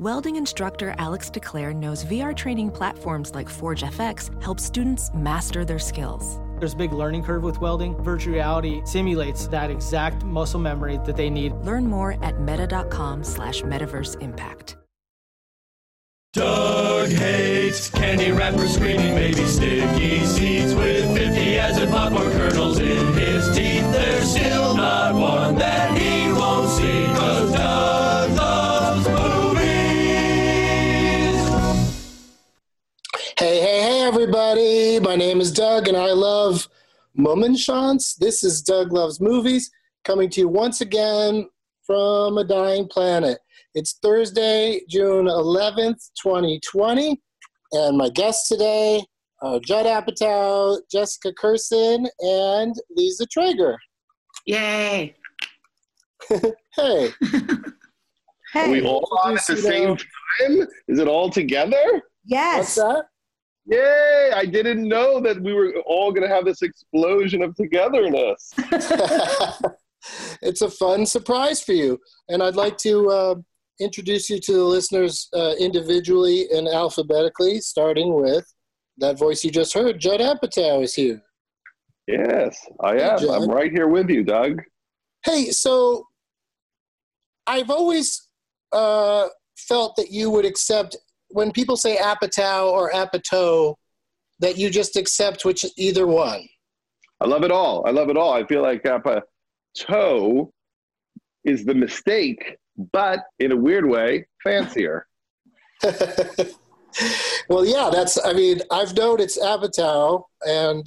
Welding instructor Alex DeClaire knows VR training platforms like Forge FX help students master their skills. There's a big learning curve with welding. Virtual reality simulates that exact muscle memory that they need. Learn more at meta.com slash metaverse impact. Doug hates candy wrappers, screaming baby sticky seeds with 50 acid popcorn kernels in his teeth. There's still not one that Hey, hey, hey, everybody. My name is Doug, and I love Mummenschanz. This is Doug Loves Movies, coming to you once again from a dying planet. It's Thursday, June 11th, 2020, and my guests today are Judd Apatow, Jessica Kirson, and Lisa Treyger. Yay. Hey, Hey, Are we all on at the same time? Is it all together? what's yes. that? Yay! I didn't know that we were all going to have this explosion of togetherness. it's a fun surprise for you. And I'd like to uh, introduce you to the listeners uh, individually and alphabetically, starting with that voice you just heard. Judd Apatow is here. Yes, I Hey, am. John. I'm right here with you, Doug. Hey, so I've always uh, felt that you would accept when people say Apatow or Apatow, that you just accept which either one. I love it all. I love it all. I feel like Appa toe is the mistake, but in a weird way, fancier. well, yeah, that's. I mean, I've known it's Apatow and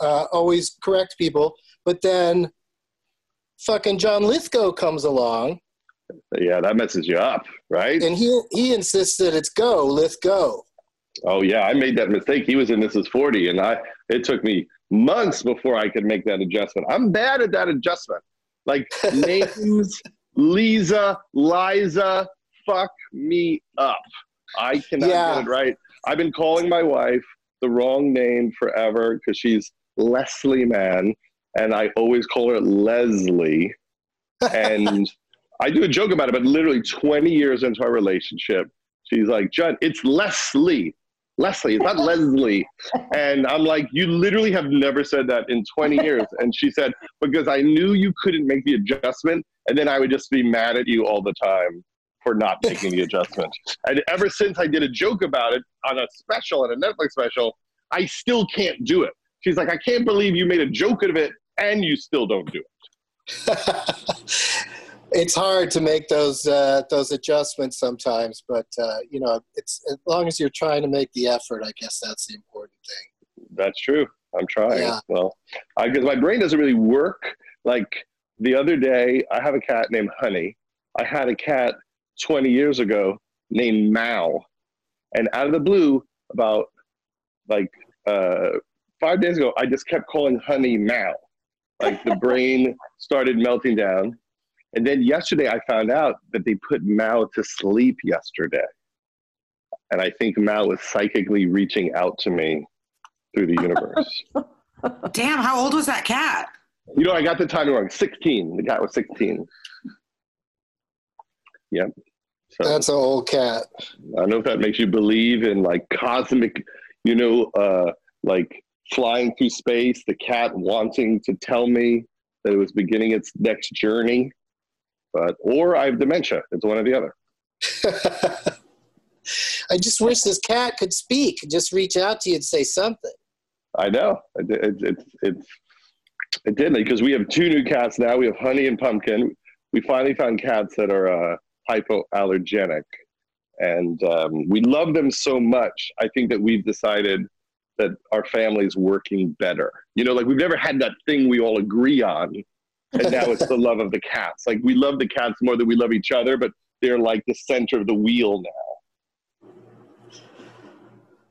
uh, always correct people, but then fucking John Lithgow comes along Yeah, that messes you up, right? and he he insists that it's go let's go. Oh yeah, I made that mistake. He was in This Is 40, and I it took me months before I could make that adjustment. I'm bad at that adjustment. Like names, Lisa, Liza, fuck me up. I cannot Yeah. get it right. I've been calling my wife the wrong name forever because she's Leslie Mann, and I always call her Leslie. And I do a joke about it, but literally 20 years into our relationship, she's like, Judd, it's Leslie. Leslie, it's not Leslie. And I'm like, you literally have never said that in 20 years. And she said, because I knew you couldn't make the adjustment, and then I would just be mad at you all the time for not making the adjustment. And ever since I did a joke about it on a special, on a Netflix special, I still can't do it. She's like, I can't believe you made a joke out of it and you still don't do it. it's hard to make those uh, those adjustments sometimes, but uh, you know, it's as long as you're trying to make the effort, I guess that's the important thing. That's true. I'm trying. Yeah. Well, because my brain doesn't really work. Like the other day, I have a cat named Honey. I had a cat 20 years ago named Mao, and out of the blue, about like uh, five days ago, I just kept calling Honey Mao. Like the brain started melting down, and then yesterday I found out that they put Mao to sleep yesterday, and I think Mao was psychically reaching out to me through the universe. Damn, how old was that cat? You know, I got the time wrong. 16. The cat was 16. Yep. So That's an old cat. I don't know if that makes you believe in like cosmic, you know, uh, like flying through space, the cat wanting to tell me that it was beginning its next journey. But or I have dementia. It's one or the other. I just wish this cat could speak, just reach out to you and say something. I know. It, it, it, it, it did because we have two new cats now. We have Honey and Pumpkin. We finally found cats that are uh, hypoallergenic. And um, we love them so much. I think that we've decided that our family's working better. You know, like we've never had that thing we all agree on. And now it's the love of the cats. Like we love the cats more than we love each other, but they're like the center of the wheel now.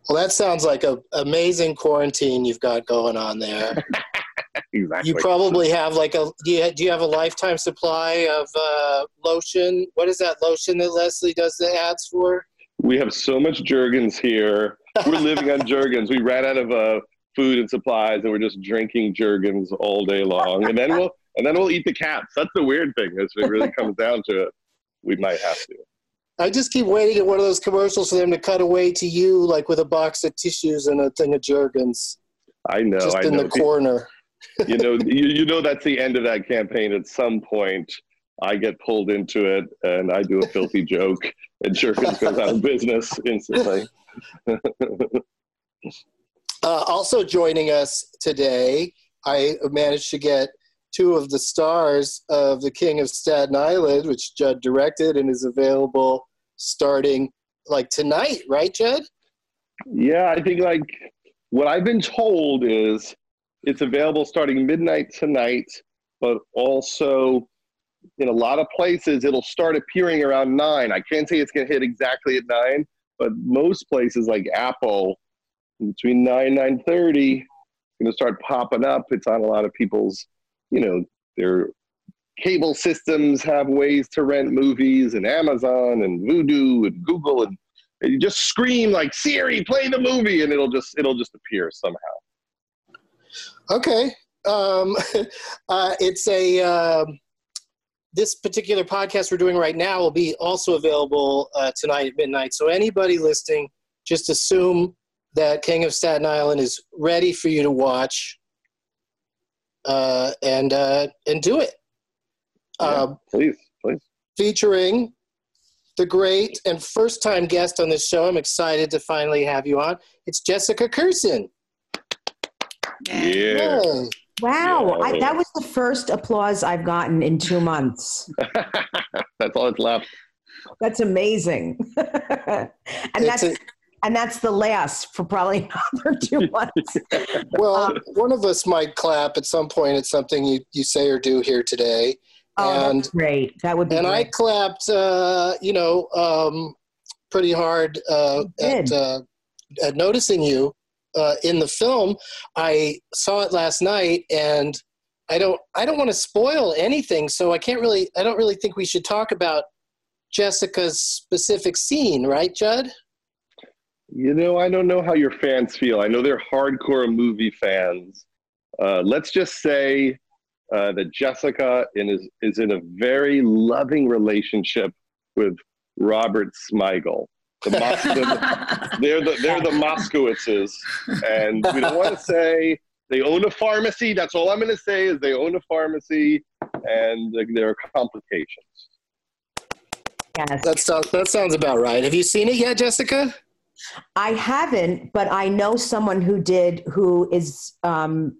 Well, that sounds like a amazing quarantine you've got going on there. exactly. You probably have like a do you, do you have a lifetime supply of uh, lotion? What is that lotion that Leslie does the ads for? We have so much Jergens here. We're living on Jergens. We ran out of uh, food and supplies, and we're just drinking Jergens all day long. And then we'll and then we'll eat the cats. That's the weird thing. If it really comes down to it, we might have to. I just keep waiting at one of those commercials for them to cut away to you, like with a box of tissues and a thing of Jergens, I know. just I in know. the corner. you know, you, you know that's the end of that campaign. At some point, I get pulled into it, and I do a filthy joke, and Jergens goes out of business instantly. Uh, also joining us today, I managed to get two of the stars of The King of Staten Island, which Judd directed and is available starting like tonight, right, Judd? Yeah, I think like what I've been told is it's available starting midnight tonight, but also in a lot of places it'll start appearing around nine. I can't say it's going to hit exactly at nine, but most places like Apple between nine nine thirty, going to start popping up. It's on a lot of people's, you know, their cable systems have ways to rent movies, and Amazon and Vudu and Google and and you just scream like Siri, play the movie, and it'll just it'll just appear somehow. Okay. Um, uh, it's a um, this particular podcast we're doing right now will be also available uh, tonight at midnight. So anybody listening, just assume that King of Staten Island is ready for you to watch, uh, and uh, and do it. Uh, Please, please. featuring the great and first time guest on this show. I'm excited to finally have you on. It's Jessica Kirson. Yeah. Yay. Wow, I, that was the first applause I've gotten in two months. That's all that's left. That's amazing, and It's that's a- and that's the last for probably another two months. Well, one of us might clap at some point at something you, you say or do here today. Oh, and that's great. That would be and I clapped, uh, you know, um, pretty hard uh, at, uh, at noticing you uh, in the film. I saw it last night, and I don't I don't want to spoil anything, so I can't really I don't really think we should talk about Jessica's specific scene, right, Judd? You know, I don't know how your fans feel. I know they're hardcore movie fans. Uh, let's just say uh, that Jessica in is, is in a very loving relationship with Robert Smigel. The, Mos- the, they're the they're the Moskowitzes, and we don't want to say they own a pharmacy. That's all I'm going to say is they own a pharmacy, and like, there are complications. Yes. That sounds that sounds about right. Have you seen it yet, Jessica? I haven't, but I know someone who did who is um,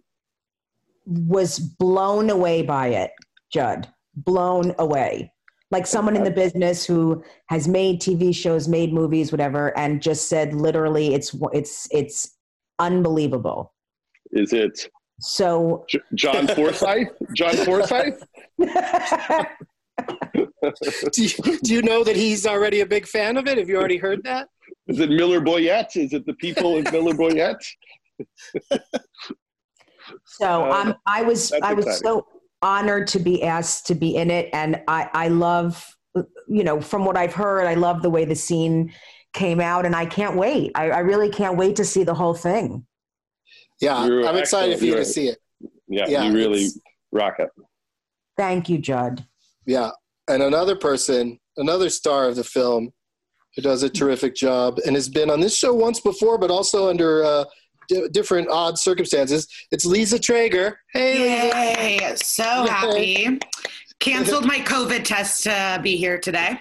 was blown away by it, Judd. Blown away. Like someone in the business who has made TV shows, made movies, whatever, and just said literally it's it's it's unbelievable. Is it So J- John Forsythe? John Forsythe? do, you, do you know that he's already a big fan of it? Have you already heard that? Is it Miller Boyett? Is it the people of Miller Boyett? So Uh, um, I was I was exciting. so honored to be asked to be in it, and I I love you know from what I've heard, I love the way the scene came out, and I can't wait. I, I really can't wait to see the whole thing. Yeah, You're I'm excited excellent. for you You're- to see it. Yeah, Yeah, you really rock it. Thank you, Judd. Yeah, and another person, another star of the film, who does a terrific job and has been on this show once before, but also under uh, di different odd circumstances. It's Lisa Treyger. Hey, Lisa. Yay! So happy. Canceled my COVID test to be here today.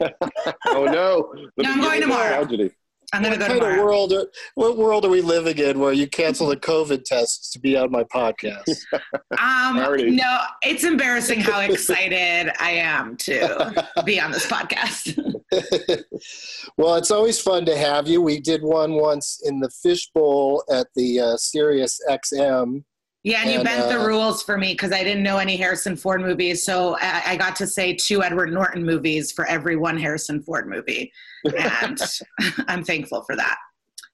Oh no! No, I'm going tomorrow. Tragedy. I'm gonna What go kind of world? Are, what world are we living in where you cancel the COVID tests to be on my podcast? Um, no, it's embarrassing how excited I am to be on this podcast. well, it's always fun to have you. We did one once in the fishbowl at the uh, Sirius XM, Yeah, and you And, bent the uh, rules for me because I didn't know any Harrison Ford movies. So I, I got to say two Edward Norton movies for every one Harrison Ford movie. And I'm thankful for that.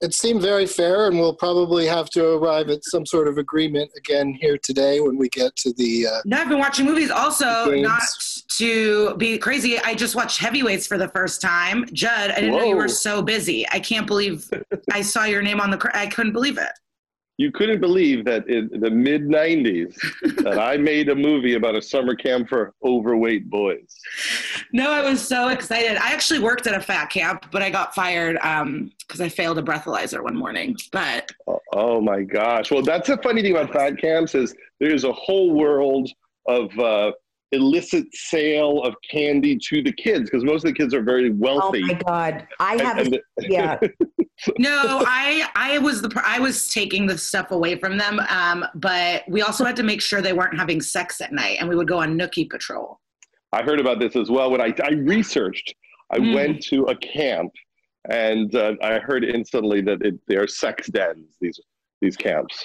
It seemed very fair, and we'll probably have to arrive at some sort of agreement again here today when we get to the. Uh, No, I've been watching movies also, not to be crazy. I just watched Heavyweights for the first time. Judd, I didn't know you were so busy. I can't believe I saw your name on the. I couldn't believe it. You couldn't believe that in the mid 90s that I made a movie about a summer camp for overweight boys. No, I was so excited. I actually worked at a fat camp, but I got fired because I failed a breathalyzer one morning. But Oh, oh my gosh. Well, that's the funny thing about fat camps is there's a whole world of uh, illicit sale of candy to the kids because most of the kids are very wealthy. Oh my God. I have, and a, yeah. no, I I was the I was taking the stuff away from them. Um, but we also had to make sure they weren't having sex at night, and we would go on nookie patrol. I heard about this as well. When I, I researched, I Mm. went to a camp and uh, I heard instantly that it, they're sex dens, these, these camps.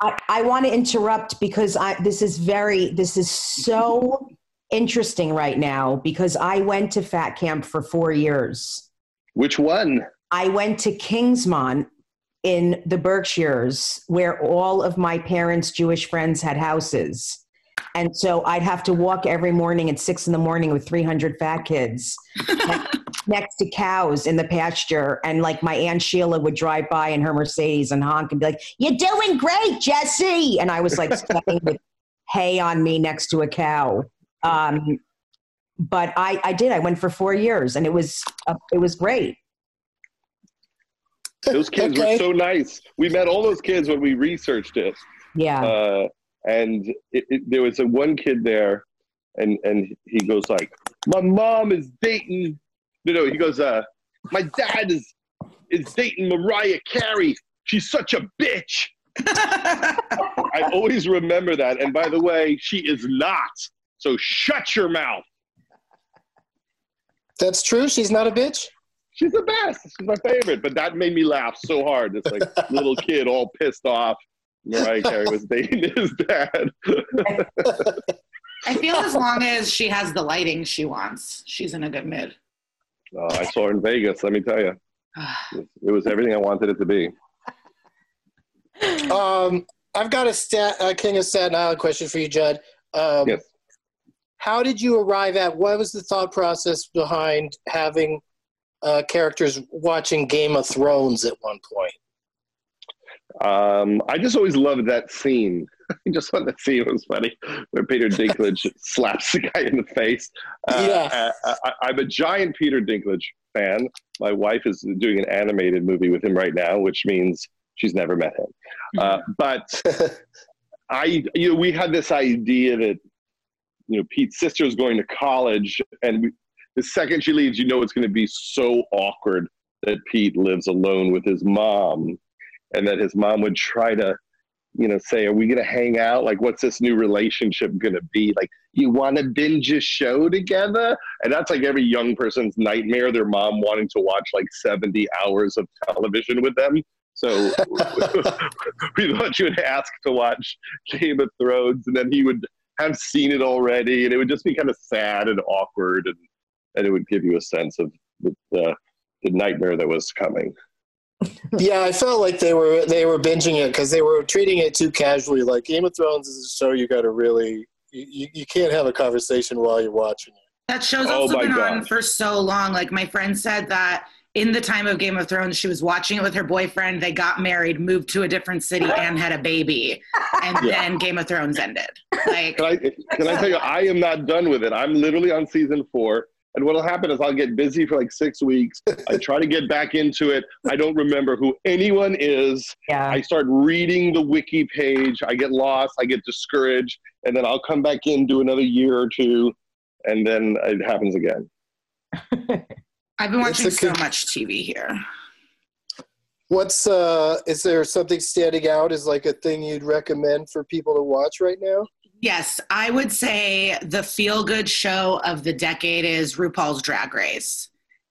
I, I want to interrupt because I, this is very, this is so interesting right now because I went to Fat Camp for four years. Which one? I went to Kingsmont in the Berkshires where all of my parents' Jewish friends had houses. And so I'd have to walk every morning at six in the morning with 300 fat kids next, to cows in the pasture. And like my Aunt Sheila would drive by in her Mercedes and honk and be like, You're doing great, Jesse. And I was like with hay on me next to a cow. Um, but I, I did. I went for four years and it was, uh, it was great. Those kids Okay. were so nice. We met all those kids when we researched it. Yeah. Uh, and it, it, there was a one kid there and, and he goes like, my mom is dating, no, no, he goes, uh, my dad is, is dating Mariah Carey. She's such a bitch. I always remember that. And by the way, she is not. So shut your mouth. that's true. She's not a bitch. She's the best. She's my favorite. But that made me laugh so hard. It's like little kid all pissed off. Mariah Carey was dating his dad. I feel as long as she has the lighting she wants, she's in a good mood. Oh, I saw her in Vegas. Let me tell you, it was everything I wanted it to be. Um, I've got a stat, a King of Staten Island question for you, Judd. Um, Yes. How did you arrive at? What was the thought process behind having uh, characters watching Game of Thrones at one point? Um, I just always loved that scene. I just thought that scene was funny where Peter Dinklage slaps the guy in the face. Uh, Yeah. I, I, I'm a giant Peter Dinklage fan. My wife is doing an animated movie with him right now, which means she's never met him. Uh, but I, you know, we had this idea that, you know, Pete's sister is going to college, and we, the second she leaves, you know, it's going to be so awkward that Pete lives alone with his mom, and that his mom would try to, you know, say, "Are we going to hang out? Like, what's this new relationship going to be? Like, you want to binge a show together?" And that's like every young person's nightmare. Their mom wanting to watch like seventy hours of television with them. So we thought you would ask to watch Game of Thrones, and then he would have seen it already, and it would just be kind of sad and awkward, and, and it would give you a sense of the, the, the nightmare that was coming. yeah, I felt like they were they were binging it because they were treating it too casually. Like Game of Thrones is a show you got to really you, you can't have a conversation while you're watching it. That show's Oh also my been on for so long. Like my friend said that in the time of Game of Thrones, she was watching it with her boyfriend. They got married, moved to a different city, and had a baby. And Yeah. then Game of Thrones ended. Like, Can I, can I tell you, I am not done with it. I'm literally on season four. And what'll happen is I'll get busy for like six weeks. I try to get back into it. I don't remember who anyone is. Yeah. I start reading the wiki page. I get lost. I get discouraged. And then I'll come back in, do another year or two. And then it happens again. I've been watching a so con- much TV here. What's uh is there something standing out as like a thing you'd recommend for people to watch right now? Yes, I would say the feel good show of the decade is RuPaul's Drag Race.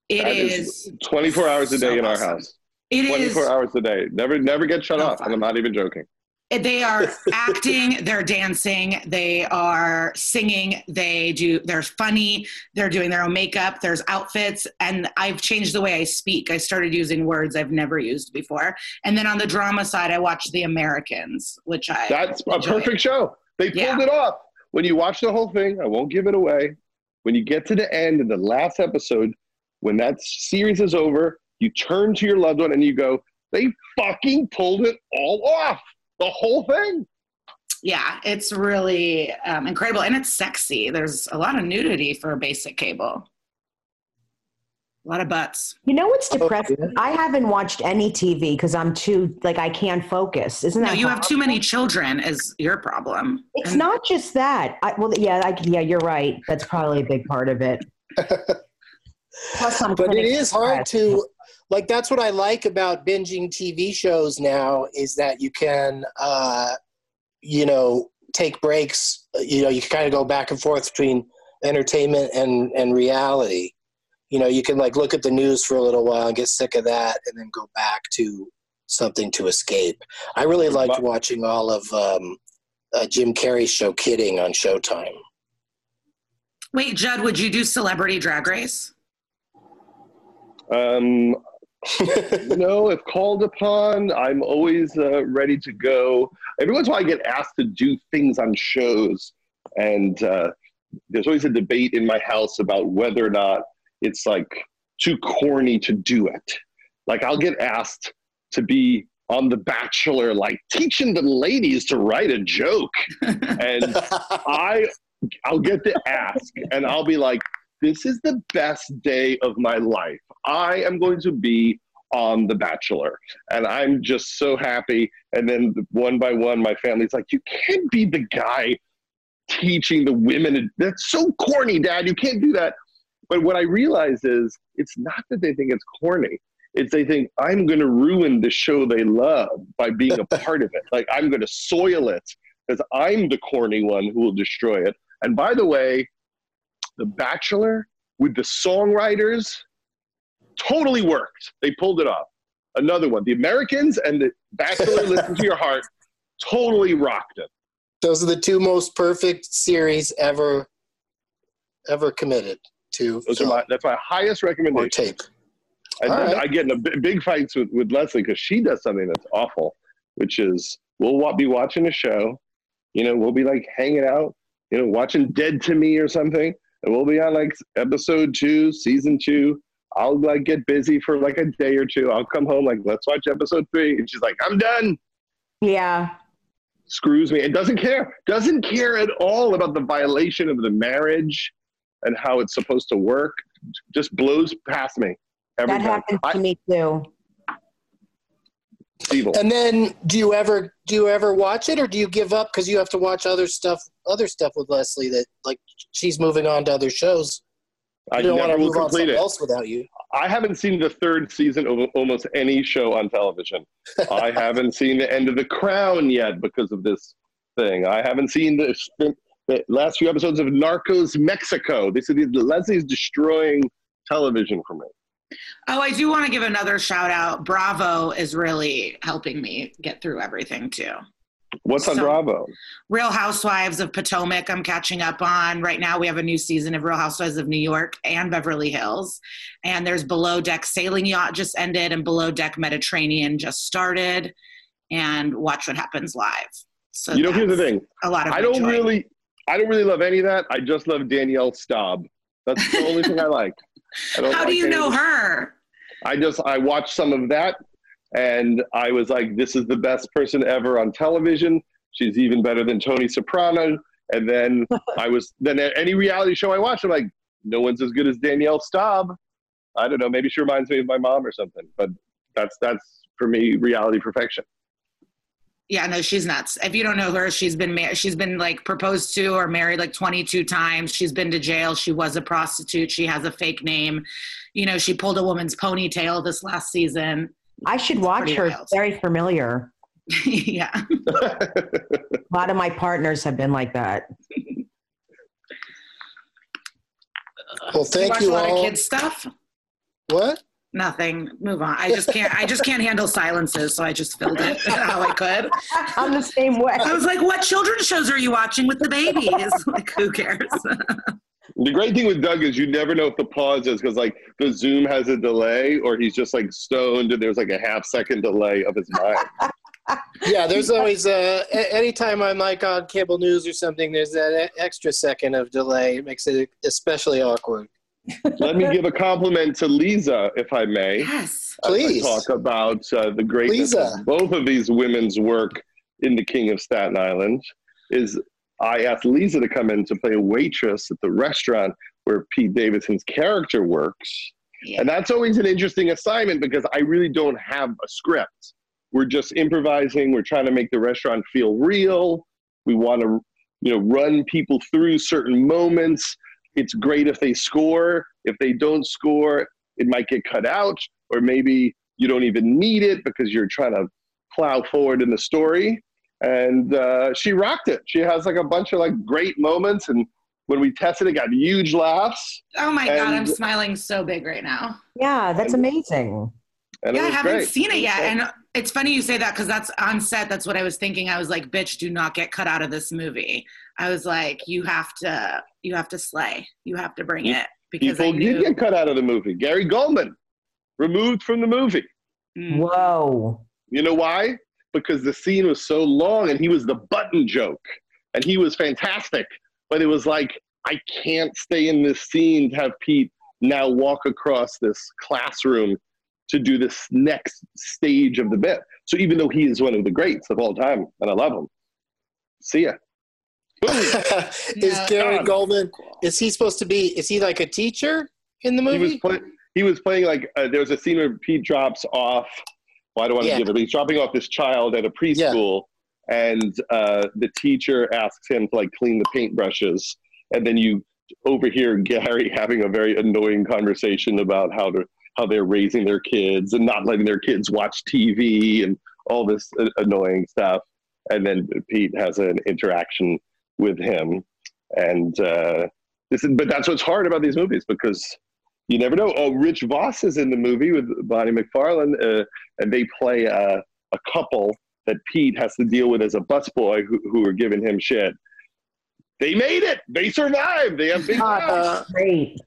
It is, is. 24 hours a day so in our awesome. house. It is. 24 hours a day. Never, never get shut So off. fun. And I'm not even joking. they are acting they're dancing they are singing they do they're funny they're doing their own makeup there's outfits and i've changed the way i speak i started using words i've never used before and then on the drama side i watch the americans which i That's a perfect show. They pulled Yeah. it off. When you watch the whole thing, I won't give it away. When you get to the end in the last episode, when that series is over, you turn to your loved one and you go, they fucking pulled it all off. The whole thing. yeah it's really um, incredible and it's sexy there's a lot of nudity for basic cable a lot of butts You know what's Oh, depressing? yeah. I haven't watched any TV because I'm too like I can't focus. Isn't that? no that you have too many children is your problem It's And- not just that. I, well, yeah, I, yeah, you're right. That's probably a big part of it. Plus, I'm but it clinically is hard to like that's what i like about binging tv shows now is that you can uh you know take breaks you know you can kind of go back and forth between entertainment and and reality you know you can like look at the news for a little while and get sick of that and then go back to something to escape. I really liked watching all of um uh, jim carrey's show kidding on showtime. Wait judd would you do celebrity drag race? Um, you know, if called upon, I'm always uh, ready to go. Every once in a while, I get asked to do things on shows, and uh, there's always a debate in my house about whether or not it's like too corny to do it. Like, I'll get asked to be on The Bachelor, like teaching the ladies to write a joke, and I I'll get to ask and I'll be like, this is the best day of my life. I am going to be on The Bachelor. And I'm just so happy. And then one by one, my family's like, you can't be the guy teaching the women. That's so corny, Dad. You can't do that. But what I realize is it's not that they think it's corny. It's they think I'm going to ruin the show they love by being a part of it. Like I'm going to soil it because I'm the corny one who will destroy it. And by the way, The Bachelor with the songwriters totally worked. They pulled it off. Another one, The Americans and The Bachelor, Listen to Your Heart, totally rocked it. those are the two most perfect series ever ever committed to Those are my, that's my highest or recommendation. tape And then right. I get in a big fights with, with Leslie because she does something that's awful, which is we'll wa- be watching a show, you know, we'll be like hanging out, you know, watching Dead to Me or something, and we'll be on like episode two, season two. I'll like get busy for like a day or two. I'll come home like let's watch episode three, and she's like, I'm done. Yeah. Screws me and doesn't care, doesn't care at all about the violation of the marriage and how it's supposed to work. Just blows past me. Every That time. happens I- to me too. evil. and then do you ever do you ever watch it or do you give up because you have to watch other stuff other stuff with leslie that like she's moving on to other shows I don't want to will move on complete something it. else without you I haven't seen the third season of almost any show on television. I haven't seen the end of The Crown yet because of this thing. I haven't seen the, the last few episodes of Narcos Mexico. This is Leslie's destroying television for me. Oh, I do want to give another shout out. Bravo is really helping me get through everything too. What's on So- Bravo? Real Housewives of Potomac, I'm catching up on. Right now, we have a new season of Real Housewives of New York and Beverly Hills. And there's Below Deck Sailing Yacht just ended, and Below Deck Mediterranean just started. And Watch What Happens Live. So You know, here's the thing. A lot of I don't really, I don't really love any of that. I just love Danielle Staub. That's the only thing I like. I How do you know her? I just I watched some of that, and I was like, "This is the best person ever on television. She's even better than Tony Soprano." And then I was then any reality show I watched, I'm like, "No one's as good as Danielle Staub." I don't know. Maybe she reminds me of my mom or something. But that's that's for me reality perfection. Yeah, no, she's nuts. If you don't know her, she's been mar- she's been like proposed to or married like 22 times. She's been to jail. She was a prostitute. She has a fake name. You know, she pulled a woman's ponytail this last season. I should watch her. wild. Very familiar. yeah. A lot of my partners have been like that. well Do you thank watch you, a lot all of kids stuff? what Nothing. Move on. I just can't. I just can't handle silences, so I just filled it how I could. I'm the same way. I was like, "What children's shows are you watching with the babies?" Like, who cares? The great thing with Doug is you never know if the pause is because like the Zoom has a delay or he's just like stoned and there's like a half second delay of his mind. Yeah, there's always uh, a- anytime I'm like on cable news or something, there's that extra second of delay. It makes it especially awkward. Let me give a compliment to Lisa, if I may. yes. Please. talk about uh, the greatness Lisa. of both of these women's work in The King of Staten Island. Is I asked Lisa to come in to play a waitress at the restaurant where Pete Davidson's character works. Yeah. And that's always an interesting assignment because I really don't have a script. We're just improvising. We're trying to make the restaurant feel real. We want to, you know, run people through certain moments. It's great if they score. If they don't score, it might get cut out, or maybe you don't even need it because you're trying to plow forward in the story. And uh, she rocked it. She has like a bunch of like great moments, and when we tested it, got huge laughs. Oh my god, I'm smiling so big right now. Yeah, that's amazing. And yeah, it I haven't great. seen it yet, was and it's funny you say that because that's on set. That's what I was thinking. I was like, "Bitch, do not get cut out of this movie." I was like, "You have to, you have to slay. You have to bring it." Because I People did get cut out of the movie. Gary Gulman removed from the movie. Mm. Whoa. You know why? Because the scene was so long and he was the button joke and he was fantastic. But it was like, I can't stay in this scene to have Pete now walk across this classroom to do this next stage of the bit. So even though he is one of the greats of all time and I love him, see ya. Is No. Gary God. Gulman? Is he supposed to be? Is he like a teacher in the he was movie? play, he was playing like uh, there was a scene where Pete drops off. Well, I don't want to Yeah. give it. But he's dropping off this child at a preschool, and uh, the teacher asks him to like clean the paintbrushes, and then you overhear Gary having a very annoying conversation about how to how they're raising their kids and not letting their kids watch TV and all this uh, annoying stuff. And then Pete has an interaction with him, and uh, this is, but that's what's hard about these movies because you never know. Oh, Rich Voss is in the movie with Bonnie McFarlane, uh, and they play a, a couple that Pete has to deal with as a busboy who, who are giving him shit. They made it. They survived. They have big great.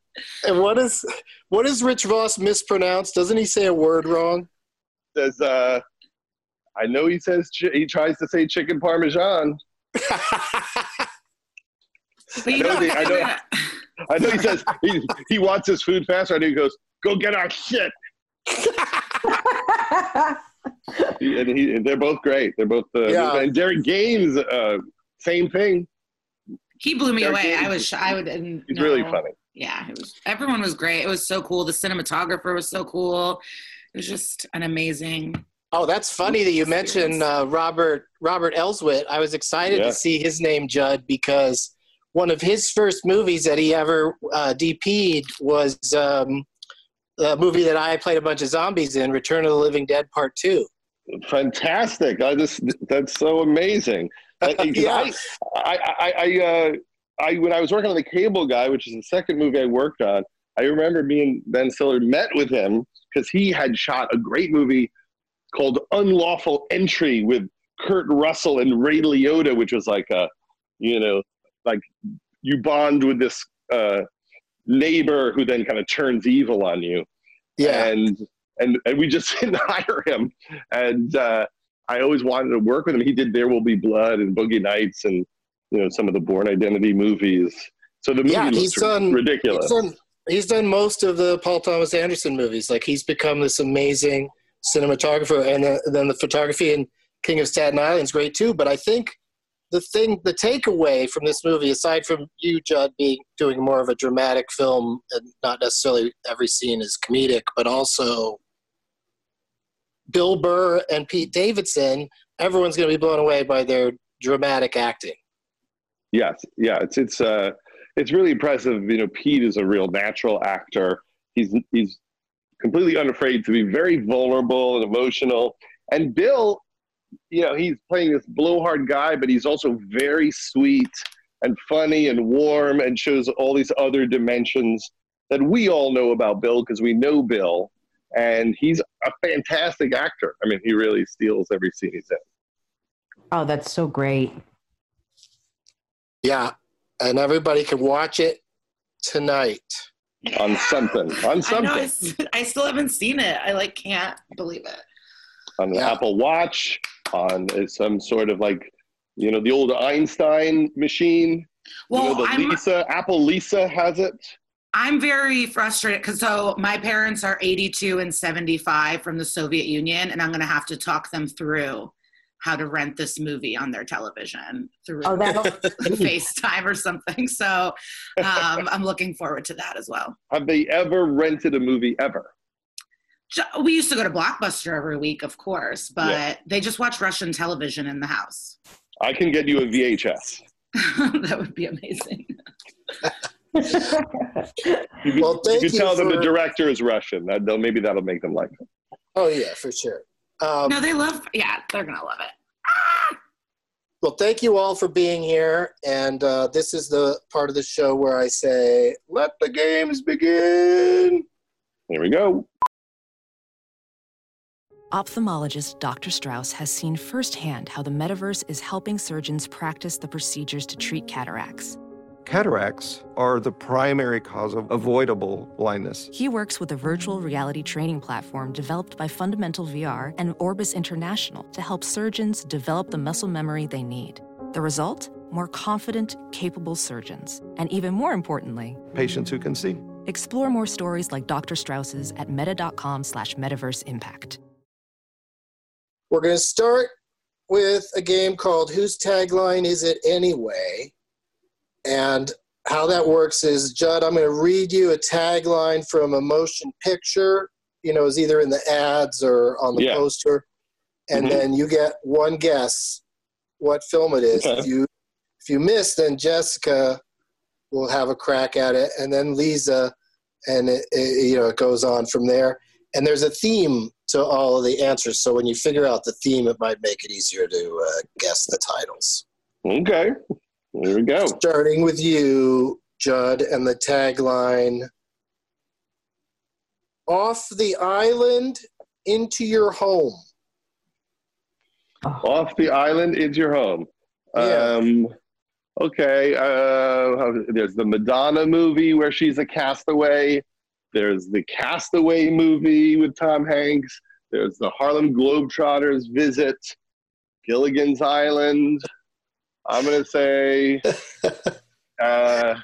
And what is what is Rich Voss mispronounced? Doesn't he say a word wrong? Says, uh, I know he says chi- he tries to say chicken parmesan. But you I know the- I know- I know he says he, he wants his food faster. I know he goes, "Go get our shit." He- and, he, and they're both great. They're both uh, Yeah. and Derek Gaines, uh, same thing. He blew me Derek away. Gaines I was. sh- I would. didn't He's know. really funny. Yeah, it was. Everyone was great. It was so cool. The cinematographer was so cool. It was just an amazing. Oh, that's funny that you mentioned uh, Robert Robert Elswit. I was excited Yeah. to see his name, Judd, because one of his first movies that he ever uh, DP'd was um, a movie that I played a bunch of zombies in, Return of the Living Dead Part Two. Fantastic! I just that's so amazing. Like, 'cause Yeah. I, I, I, I, uh, I, when I was working on the Cable Guy, which is the second movie I worked on, I remember me and Ben Stiller met with him because he had shot a great movie called Unlawful Entry with Kurt Russell and Ray Liotta, which was like a, you know, like you bond with this uh, neighbor who then kind of turns evil on you Yeah, and and and we just didn't hire him. And uh, I always wanted to work with him. He did There Will Be Blood and Boogie Nights and you know some of the Bourne Identity movies. So the movie Yeah, he's done- ridiculous. he's done, he's done most of the Paul Thomas Anderson movies. Like he's become this amazing cinematographer, and then, then the photography in King of Staten Island is great too. But I think the thing, the takeaway from this movie, aside from you, Judd, being doing more of a dramatic film, and not necessarily every scene is comedic, but also Bill Burr and Pete Davidson, everyone's going to be blown away by their dramatic acting. Yes, yeah, it's it's uh it's really impressive. You know, Pete is a real natural actor. He's he's completely unafraid to be very vulnerable and emotional. And Bill, you know, he's playing this blowhard guy, but he's also very sweet and funny and warm and shows all these other dimensions that we all know about Bill because we know Bill. and he's a fantastic actor. I mean, he really steals every scene he's in. Oh, that's so great. Yeah, and everybody can watch it tonight. On something, on I know. I, something, s- I still haven't seen it. I like can't believe it. on the Yeah. Apple Watch, on uh, some sort of like, you know, the old Einstein machine. Well, you know, the I'm Lisa, Apple Lisa has it. I'm very frustrated because so my parents are 82 and 75 from the Soviet Union, and I'm going to have to talk them through how to rent this movie on their television through Oh, FaceTime or something. So um, I'm looking forward to that as well. Have they ever rented a movie ever? We used to go to Blockbuster every week, of course, but Yeah. they just watch Russian television in the house. I can get you a VHS. that would be amazing. You can, Well, thank you can you tell them the director is Russian. That, maybe that'll make them like it. Oh yeah, for sure. Um, No, they love, yeah, they're going to love it. Well, thank you all for being here. And uh, this is the part of the show where I say, let the games begin. Here we go. Ophthalmologist Dr. Strauss has seen firsthand how the metaverse is helping surgeons practice the procedures to treat cataracts. Cataracts are the primary cause of avoidable blindness. He works with a virtual reality training platform developed by Fundamental VR and Orbis International to help surgeons develop the muscle memory they need. The result? More confident, capable surgeons. And even more importantly, Patients who can see. explore more stories like Dr. Strauss's at meta.com slash metaverse impact. We're going to start with a game called Whose Tagline Is It Anyway? And how that works is, Judd, I'm going to read you a tagline from a motion picture. You know, it's either in the ads or on the Yeah. poster. And Mhm. then you get one guess what film it is. Okay. If you if you miss, then Jessica will have a crack at it, and then Lisa, and it, it, you know it goes on from there. And there's a theme to all of the answers, so when you figure out the theme, it might make it easier to uh, guess the titles. Okay. Here we go. Starting with you, Judd, and the tagline: "Off the island into your home." Off the island into your home. Yeah. Um, okay. Uh, there's the Madonna movie where she's a castaway. There's the Castaway movie with Tom Hanks. There's the Harlem Globetrotters visit Gilligan's Island. I'm gonna say. Uh,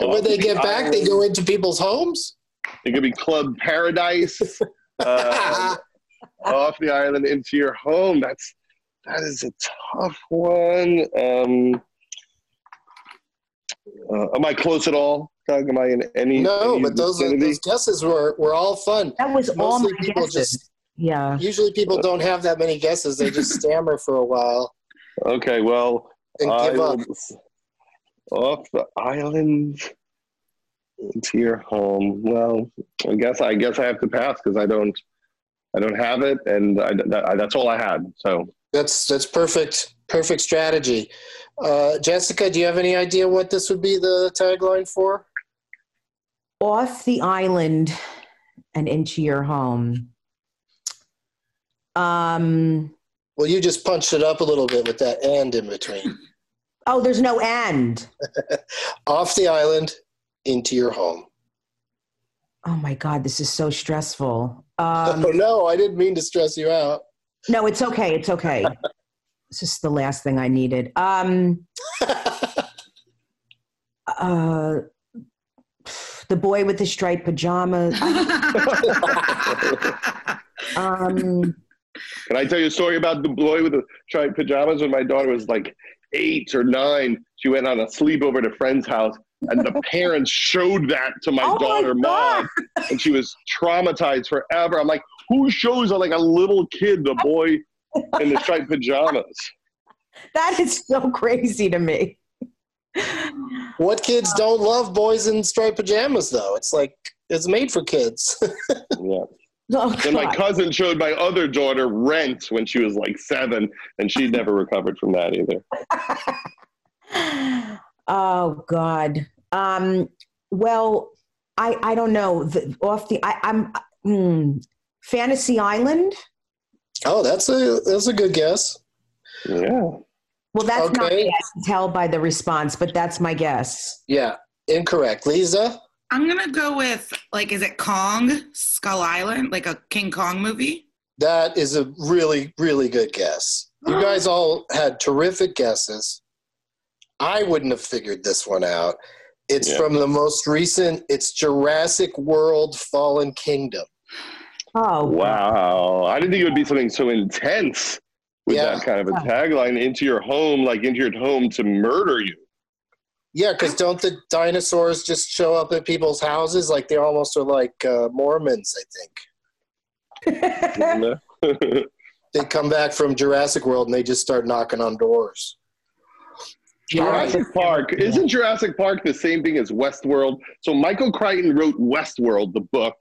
And when they off the get back, they go into people's homes. It could be Club Paradise. Um, off the island into your home. That's that is a tough one. Um, uh, am I close at all, Doug? Am I in any? no, any but those vicinity? those guesses were were all fun. That was all my people guesses. just yeah. usually people don't have that many guesses. They just stammer for a while Okay, well, and I give up. off the island into your home. Well, I guess I guess I have to pass because I don't I don't have it, and I, that, that's all I had. So That's that's perfect perfect strategy. Uh, Jessica, do you have any idea what this would be the tagline for? Off the island and into your home. Um. Well, you just punched it up a little bit with that and in between. Oh, there's no end. Off the island into your home. Oh my God, this is so stressful. oh Um, no, I didn't mean to stress you out. no, it's okay. It's okay. This is the last thing I needed. Um, uh, the boy with the striped pajamas. Um, Can I tell you a story about the boy with the striped pajamas? When my daughter was like eight or nine, she went on a sleepover at a friend's house, and the parents showed that to my Oh daughter, God. mom, and she was traumatized forever. I'm like, who shows like a little kid the boy in the striped pajamas? that is so crazy to me. what kids uh, don't love boys in striped pajamas though? It's like it's made for kids. Yeah. Oh, Then my cousin showed my other daughter Rent when she was like seven, and she never recovered from that either. oh God. Um, well, I I don't know. The, off the I, I'm. Hmm, Fantasy Island. Oh, that's a that's a good guess. Yeah. Well, that's not Okay. me. I can tell by the response, but that's my guess. Yeah, incorrect. Lisa, I'm gonna go with like, is it Kong Skull Island, like a King Kong movie? that is a really really good guess. You oh. guys all had terrific guesses. I wouldn't have figured this one out. It's Yeah. from the most recent. It's Jurassic World: Fallen Kingdom. Oh, Wow. I didn't think it would be something so intense with Yeah. that kind of a tagline into your home, like into your home to murder you. Yeah, because don't the dinosaurs just show up at people's houses? Like they almost are like uh, Mormons, I think. They come back from Jurassic World and they just start knocking on doors. Jurassic Park. Isn't Jurassic Park the same thing as Westworld? So Michael Crichton wrote Westworld, the book.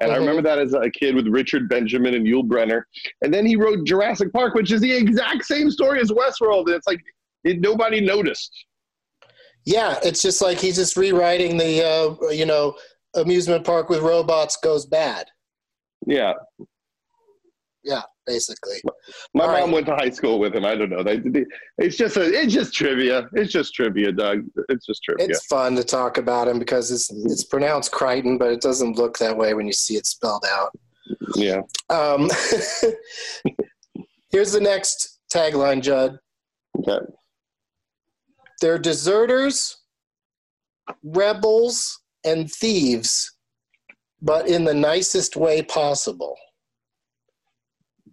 And I Mhm. remember that as a kid with Richard Benjamin and Yul Brynner. And then he wrote Jurassic Park, which is the exact same story as Westworld. And it's like it, nobody noticed. Yeah, it's just like he's just rewriting the uh, you know amusement park with robots goes bad. Yeah. Yeah, basically. My All mom right. went to high school with him. I don't know. They, they- it's just a, it's just trivia. It's just trivia, Doug. It's just trivia. It's fun to talk about him because it's it's pronounced Crichton, but it doesn't look that way when you see it spelled out. yeah. Um, here's the next tagline, Judd. Okay. They're deserters, rebels, and thieves, but in the nicest way possible.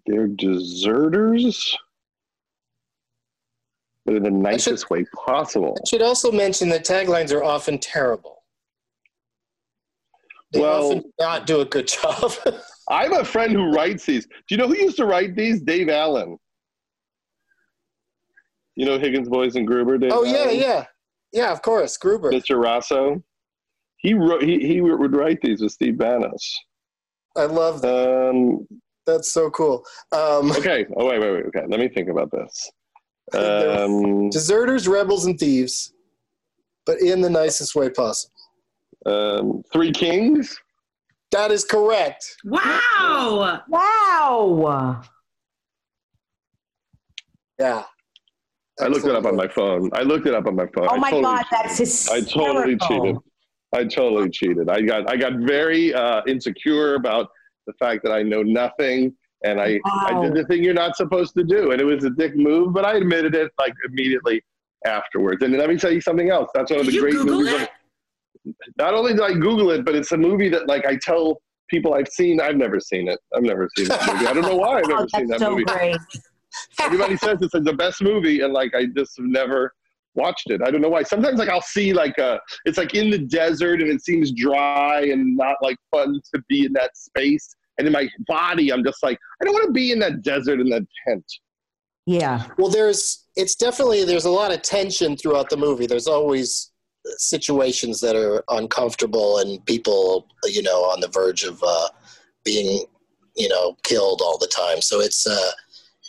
They're deserters, but in the nicest way possible. I should also mention that taglines are often terrible. They Well- often do not do a good job. I have a friend who writes these. Do you know who used to write these? Dave Allen. You know Higgins Boys and Gruber. Dave oh yeah, Allen? yeah, yeah. Of course, Gruber. Mr. Rosso. He wrote. He, he would write these with Steve Bannis. I love that. Um, That's so cool. Um, okay. Oh wait, wait, wait. Okay, let me think about this. Um, Deserters, rebels, and thieves, but in the nicest way possible. um, Three Kings. That is correct. Wow! wow. Yeah. I looked it up on my phone. I looked it up on my phone. Oh my totally God, cheated. that's I totally cheated. I totally cheated. I got I got very uh, insecure about the fact that I know nothing, and I I did the thing you're not supposed to do, and it was a dick move, but I admitted it like immediately afterwards. And let me tell you something else. That's one of Did the great Google movies. of- Not only did I Google it, but it's a movie that like I tell people I've seen. I've never seen it. I've never seen that movie. I don't know why I've never Oh, seen that so movie. great. Everybody says it's the best movie, and like I just have never watched it. I don't know why. Sometimes like I'll see like uh it's like in the desert and it seems dry and not like fun to be in that space. And in my body, I'm just like, I don't want to be in that desert in that tent. Yeah. Well, there's it's definitely there's a lot of tension throughout the movie. There's always situations that are uncomfortable and people, you know, on the verge of uh, being, you know, killed all the time. So it's uh,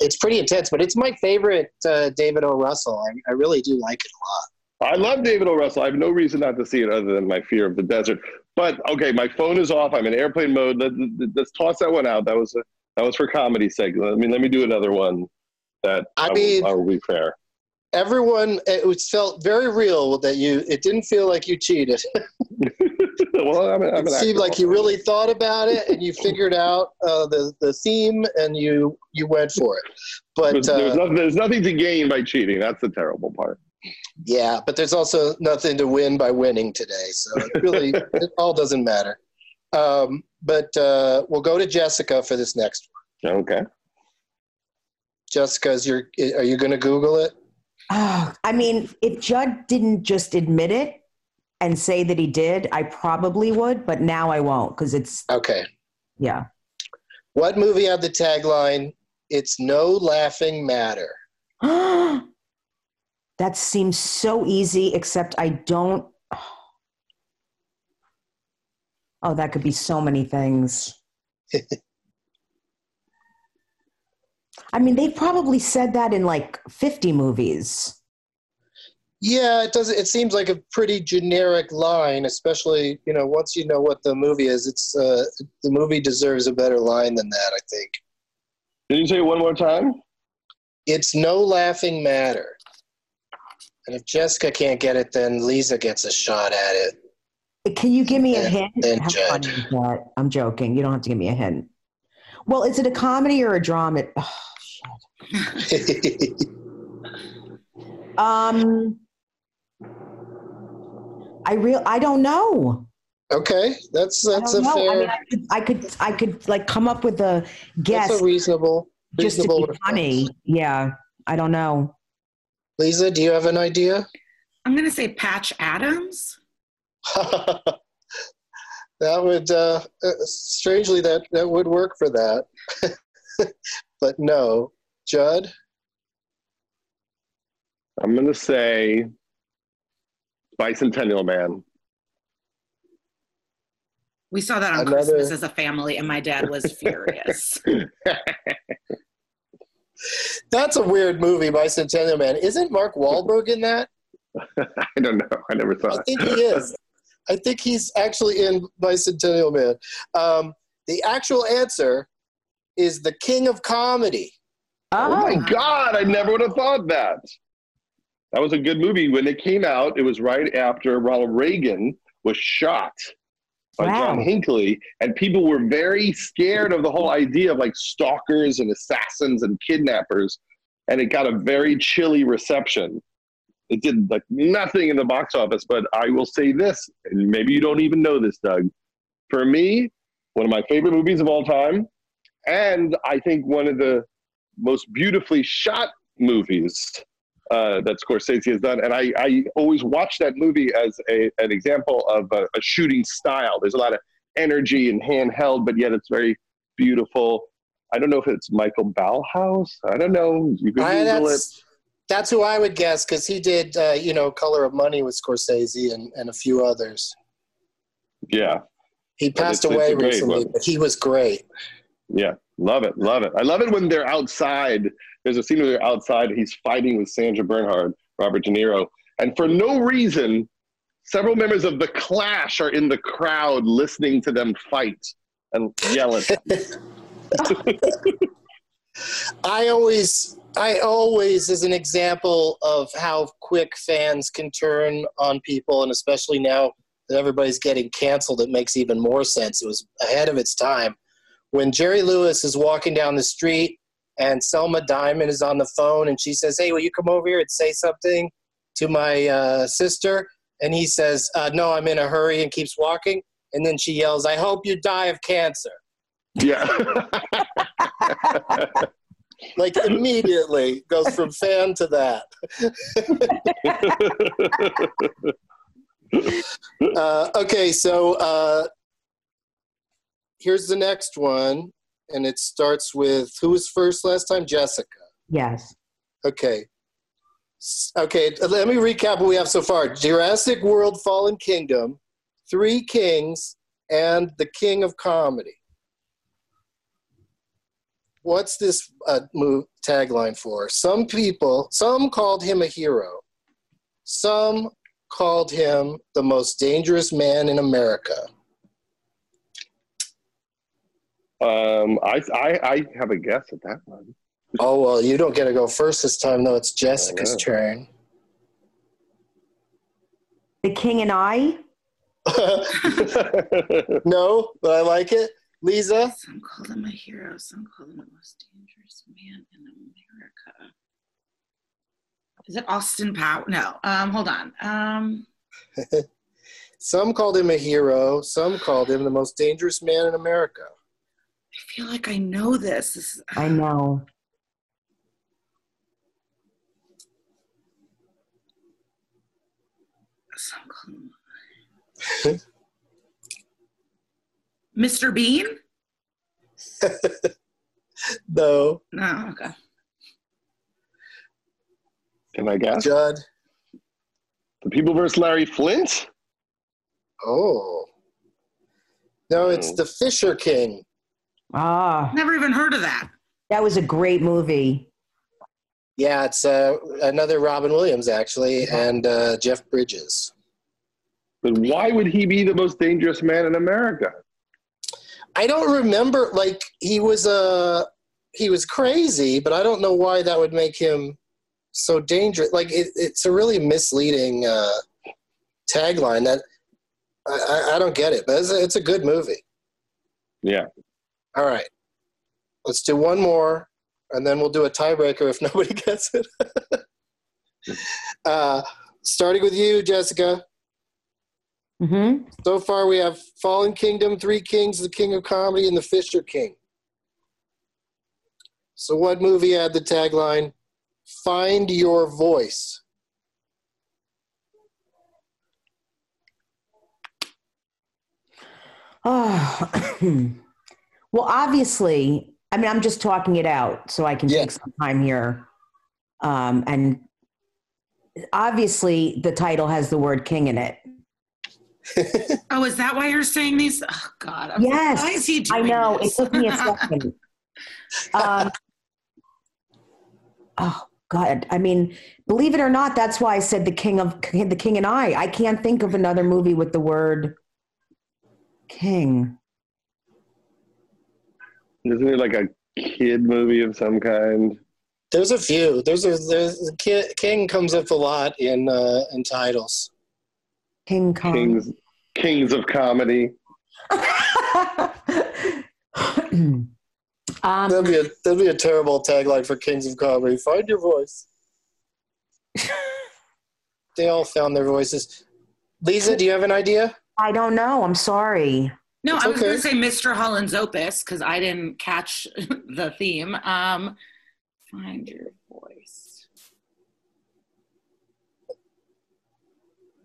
it's pretty intense. But it's my favorite uh, David O. Russell. I, I really do like it a lot. I love David O. Russell. I have no reason not to see it other than my fear of the desert. But okay, my phone is off. I'm in airplane mode. Let, let's toss that one out. That was a, that was for comedy sake. Let me let me do another one. That I will- mean- I will be fair. Everyone, it was felt very real that you. It didn't feel like you cheated. well, I'm, I'm it seemed like you really thought about it and you figured out uh, the the theme and you you went for it. But There's, there's, uh, nothing, there's nothing to gain by cheating. That's the terrible part. yeah, but there's also nothing to win by winning today. So it really, it all doesn't matter. Um, but uh, we'll go to Jessica for this next one. Okay. Jessica, is your, are you going to Google it? Oh, I mean, if Judd didn't just admit it and say that he did, I probably would, but now I won't because it's, Okay. yeah. What movie had the tagline, It's No Laughing Matter? that seems so easy, except I don't. Oh, that could be so many things. I mean, they've probably said that in like 50 movies. Yeah, it does. It seems like a pretty generic line, especially you know once you know what the movie is. It's uh, the movie deserves a better line than that. I think Can you say it one more time? it's no laughing matter. And if Jessica can't get it, then Lisa gets a shot at it. Can you give me a hint? and How Judd. funny is that? I'm joking. You don't have to give me a hint. Well, is it a comedy or a drama? Oh, shit. Um, I real I don't know. okay, that's I that's don't a know. I, fair. mean, I, could, I could I could like come up with a guess That's a reasonable, just to reasonable. be response. funny. Yeah, I don't know. Lisa, do you have an idea? I'm gonna say Patch Adams. that would uh, uh, strangely that that would work for that, but no, Judd. I'm gonna say Bicentennial Man. We saw that on Another- Christmas as a family, and my dad was furious. That's a weird movie, Bicentennial Man. Isn't Mark Wahlberg in that? I don't know. I never saw I think he is. I think he's actually in Bicentennial Man. Um, the actual answer is the King of Comedy. Oh my God! I never would have thought that. That was a good movie when it came out. It was right after Ronald Reagan was shot by Wow. John Hinckley, and people were very scared of the whole idea of like stalkers and assassins and kidnappers, and it got a very chilly reception. It did like nothing in the box office, but I will say this, and maybe you don't even know this, Doug. For me, one of my favorite movies of all time, and I think one of the most beautifully shot movies uh, that Scorsese has done. And I, I always watch that movie as a, an example of a, a shooting style. There's a lot of energy and handheld, but yet it's very beautiful. I don't know if it's Michael Ballhaus. I don't know. You can I, Google it. That's, who I would guess because he did, uh, you know, Color of Money with Scorsese and, and a few others. Yeah. He passed it's- it's away great recently, one. but he was great. Yeah, love it, love it. I love it when they're outside. There's a scene where they're outside. He's fighting with Sandra Bernhard, Robert De Niro, and for no reason, several members of the Clash are in the crowd listening to them fight and yell at them. I always, I always, as an example of how quick fans can turn on people, and especially now that everybody's getting canceled, it makes even more sense. It was ahead of its time. When Jerry Lewis is walking down the street and Selma Diamond is on the phone and she says, Hey, will you come over here and say something to my uh, sister? And he says, uh, No, I'm in a hurry and keeps walking. And then she yells, I hope you die of cancer. Yeah. like immediately goes from fan to that. uh, okay, so uh, here's the next one, and it starts with who was first last time? Jessica. Yes. Okay. Okay, let me recap what we have so far Jurassic World Fallen Kingdom, Three Kings, and The King of Comedy. What's this uh, move, tagline for? Some people, some called him a hero. Some called him the most dangerous man in America. um, I, I, I have a guess at that one. Oh, well, you don't get to go first this time, though. It's Jessica's know. turn. The King and I. no, but I like it. Lisa? Some call him a hero. Some call him the most dangerous man in America. Is it Austin Powell? No. Um, hold on. Um, Some called him a hero. Some called him the most dangerous man in America. I feel like I know this. this is, I know. some call him- Mr. Bean? No, No. Okay. Can I guess? Judd. The People versus Larry Flynt? Oh. No, it's the Fisher King. Ah, Never even heard of that. that was a great movie. Yeah, it's uh, another Robin Williams actually, and uh, Jeff Bridges. But why would he be the most dangerous man in America? I don't remember. Like he was uh, he was crazy, but I don't know why that would make him so dangerous. Like it, it's a really misleading uh, tagline that I, I, I don't get it, but it's a, it's a good movie. Yeah. All right, let's do one more, and then we'll do a tiebreaker if nobody gets it. uh, starting with you, Jessica. Mm-hmm. So far, we have Fallen Kingdom, Three Kings, The King of Comedy, and The Fisher King. So, what movie had the tagline, Find Your Voice? Oh, well, obviously, I mean, I'm just talking it out so I can Yeah. take some time here. Um, and obviously, the title has the word king in it. Oh, is that why you're saying these? Oh God. I'm- Yes, Why is he doing I know. this? It took me a second. um, oh God! I mean, believe it or not, that's why I said the king of the king and I. I can't think of another movie with the word king. Isn't it like a kid movie of some kind? There's a few. There's a there's Ki- King comes up a lot in uh, in titles. King Kong. Kings, kings of comedy. um, That'd be a that'd be a terrible tagline for Kings of Comedy. Find your voice. they all found their voices. Lisa, do you have an idea? I don't know. I'm sorry. No, It's I was okay. going to say Mr. Holland's Opus because I didn't catch the theme. Um, find your voice.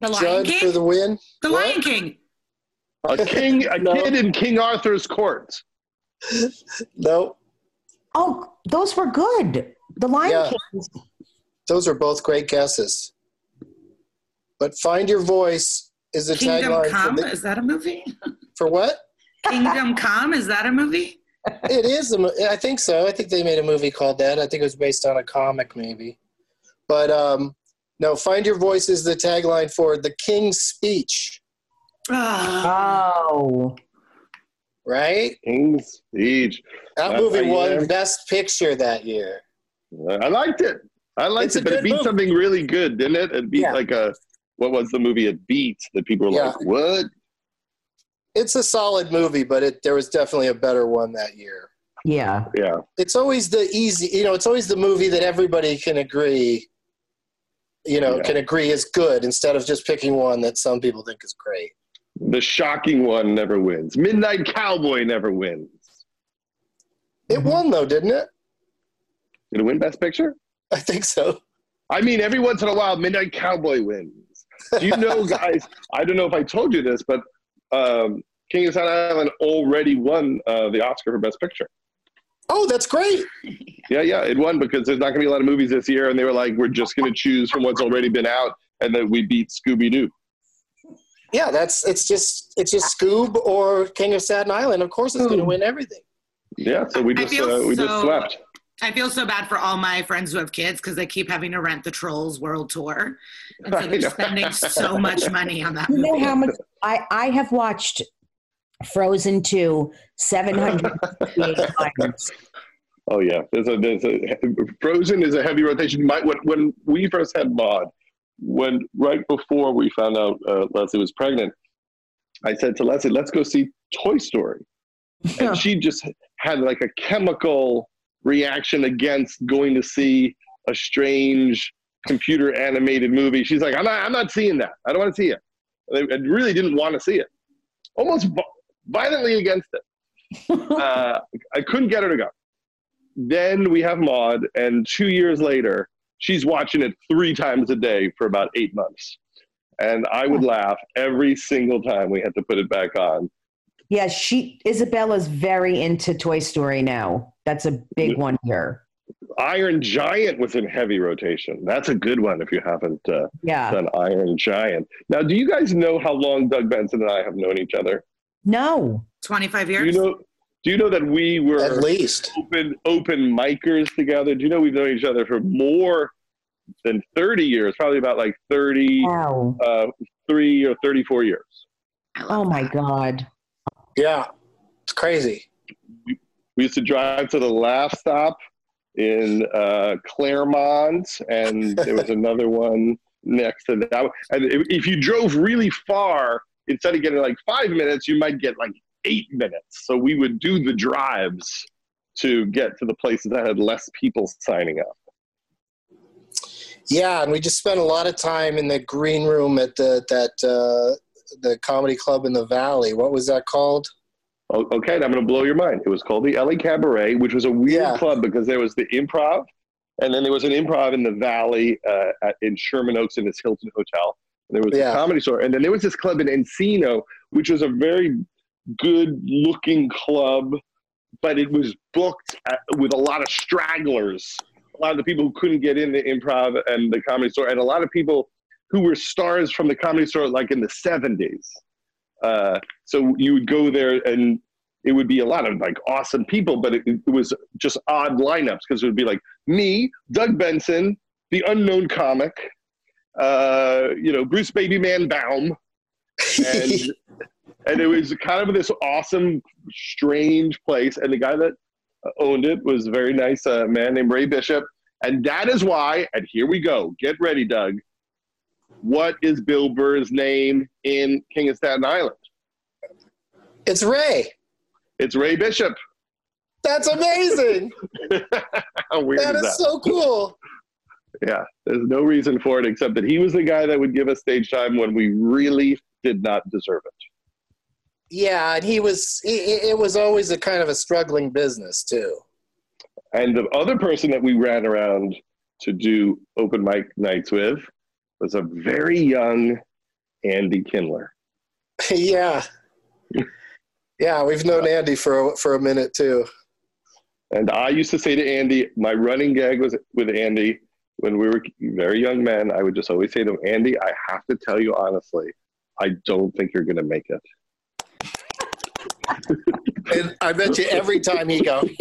The Lion Judd King. for the win. the What? Lion King. A king, a No. kid in King Arthur's court. No, Oh, those were good. The Lion Yeah. King. those are both great guesses. But find your voice is the Kingdom tagline Come. the, Is that a movie? for what? Kingdom Come. Is that a movie? It is. A, mo- I think so. I think they made a movie called that. I think it was based on a comic, maybe. But um, no, find your voice is the tagline for the King's Speech. Oh, right? King's Speech. That That's movie won year. Best Picture that year. I liked it. I liked It's it, but it beat movie. something really good, didn't it? It beat Yeah. like a what was the movie? It beat that people were Yeah. like, "What?" It's a solid movie, but it, there was definitely a better one that year. yeah. Yeah, It's always the easy, you know, it's always the movie that everybody can agree, you know, Yeah. can agree is good instead of just picking one that some people think is great. the shocking one never wins. Midnight Cowboy never wins. It won though, didn't it? Did it win Best Picture? I think so. I mean, every once in a while, Midnight Cowboy wins. Do you know, guys? I don't know if I told you this, but um, King of Staten Island already won uh, the Oscar for Best Picture. Oh, that's great. Yeah, yeah, it won because there's not going to be a lot of movies this year, and they were like, we're just going to choose from what's already been out, and then we beat Scooby Doo. Yeah, that's it's just it's just Scoob or King of Staten Island. Of course, it's going to win everything. Yeah, so we just uh, we just so- swept. I feel so bad for all my friends who have kids because they keep having to rent the Trolls World Tour, and so they're spending so much money on that You know how much I I have watched Frozen 2 758 times. Oh yeah, there's a there's a Frozen is a heavy rotation. My, when when we first had Maude, when right before we found out uh, Leslie was pregnant, I said to Leslie, "Let's go see Toy Story," and she just had like a chemical reaction against going to see a strange computer animated movie. She's like, "I'm not I'm not seeing that. I don't want to see it." I really didn't want to see it. Almost violently against it. uh, I couldn't get her to go then we have Maude, and two years later, she's watching it three times a day for about eight months. And I would laugh every single time we had to put it back on. Yeah, she Isabella's very into Toy Story now. That's a big one here. Iron Giant was in heavy rotation. That's a good one if you haven't uh, Yeah. done Iron Giant. Now, do you guys know how long Doug Benson and I have known each other? No. 25 Do years. you know? Do you know that we were At least. open open micers together? Do you know we've known each other for more than 30 years? Probably about like 30, Wow. uh, three or 34 years. Oh my. God. Yeah. It's crazy. We used to drive to the last stop in uh, Claremont, and there was another one next to that. And if if you drove really far, instead of getting like five minutes, you might get like eight minutes. So we would do the drives to get to the places that had less people signing up. Yeah, and we just spent a lot of time in the green room at the that uh, the comedy club in the valley. What was that called? Okay, and I'm going to blow your mind. It was called the LA Cabaret, which was a weird Yeah. club because there was the improv, and then there was an improv in the Valley uh, at, in Sherman Oaks in this Hilton Hotel. There was Yeah. a comedy store, and then there was this club in Encino, which was a very good-looking club, but it was booked at, with a lot of stragglers. A lot of the people who couldn't get in the improv and the comedy store, and a lot of people who were stars from the comedy store, like in the '70s. Uh, so you would go there and it would be a lot of like awesome people, but it, it was just odd lineups because it would be like me, Doug Benson, the unknown comic, uh, you know, Bruce Babyman Baum, and and it was kind of this awesome, strange place. And the guy that owned it was a very nice uh, man named Ray Bishop, and that is why. And here we go. Get ready, Doug. What is Bill Burr's name in King of Staten Island? It's Ray. It's Ray Bishop. That's amazing. That is is that? so cool. Yeah, there's no reason for it except that he was the guy that would give us stage time when we really did not deserve it. Yeah, and he was. It, it was always a kind of a struggling business too. And the other person that we ran around to do open mic nights with was a very young Andy Kindler. yeah. Yeah, we've known Andy for a, for a minute too. And I used to say to Andy, my running gag was with Andy when we were very young men. I would just always say to him, Andy, I have to tell you honestly, I don't think you're going to make it. And I bet you every time he go,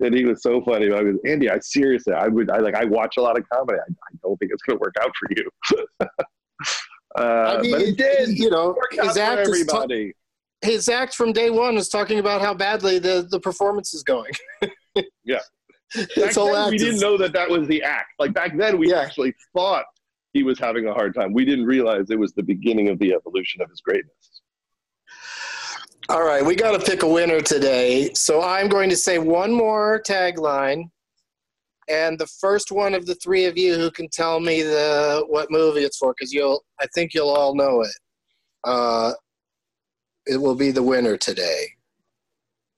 and he was so funny. I was Andy. I seriously, I would, I like, I watch a lot of comedy. I, I don't think it's going to work out for you. uh, I mean, but it did. You know, his act is everybody. His act from day one was talking about how badly the the performance is going. Yeah. Back then, we is- didn't know that that was the act. Like back then, we Yeah. actually thought he was having a hard time. We didn't realize it was the beginning of the evolution of his greatness. All right, we got to pick a winner today. So I'm going to say one more tagline, and the first one of the three of you who can tell me the what movie it's for, because you'll, I think you'll all know it. Uh, it will be the winner today,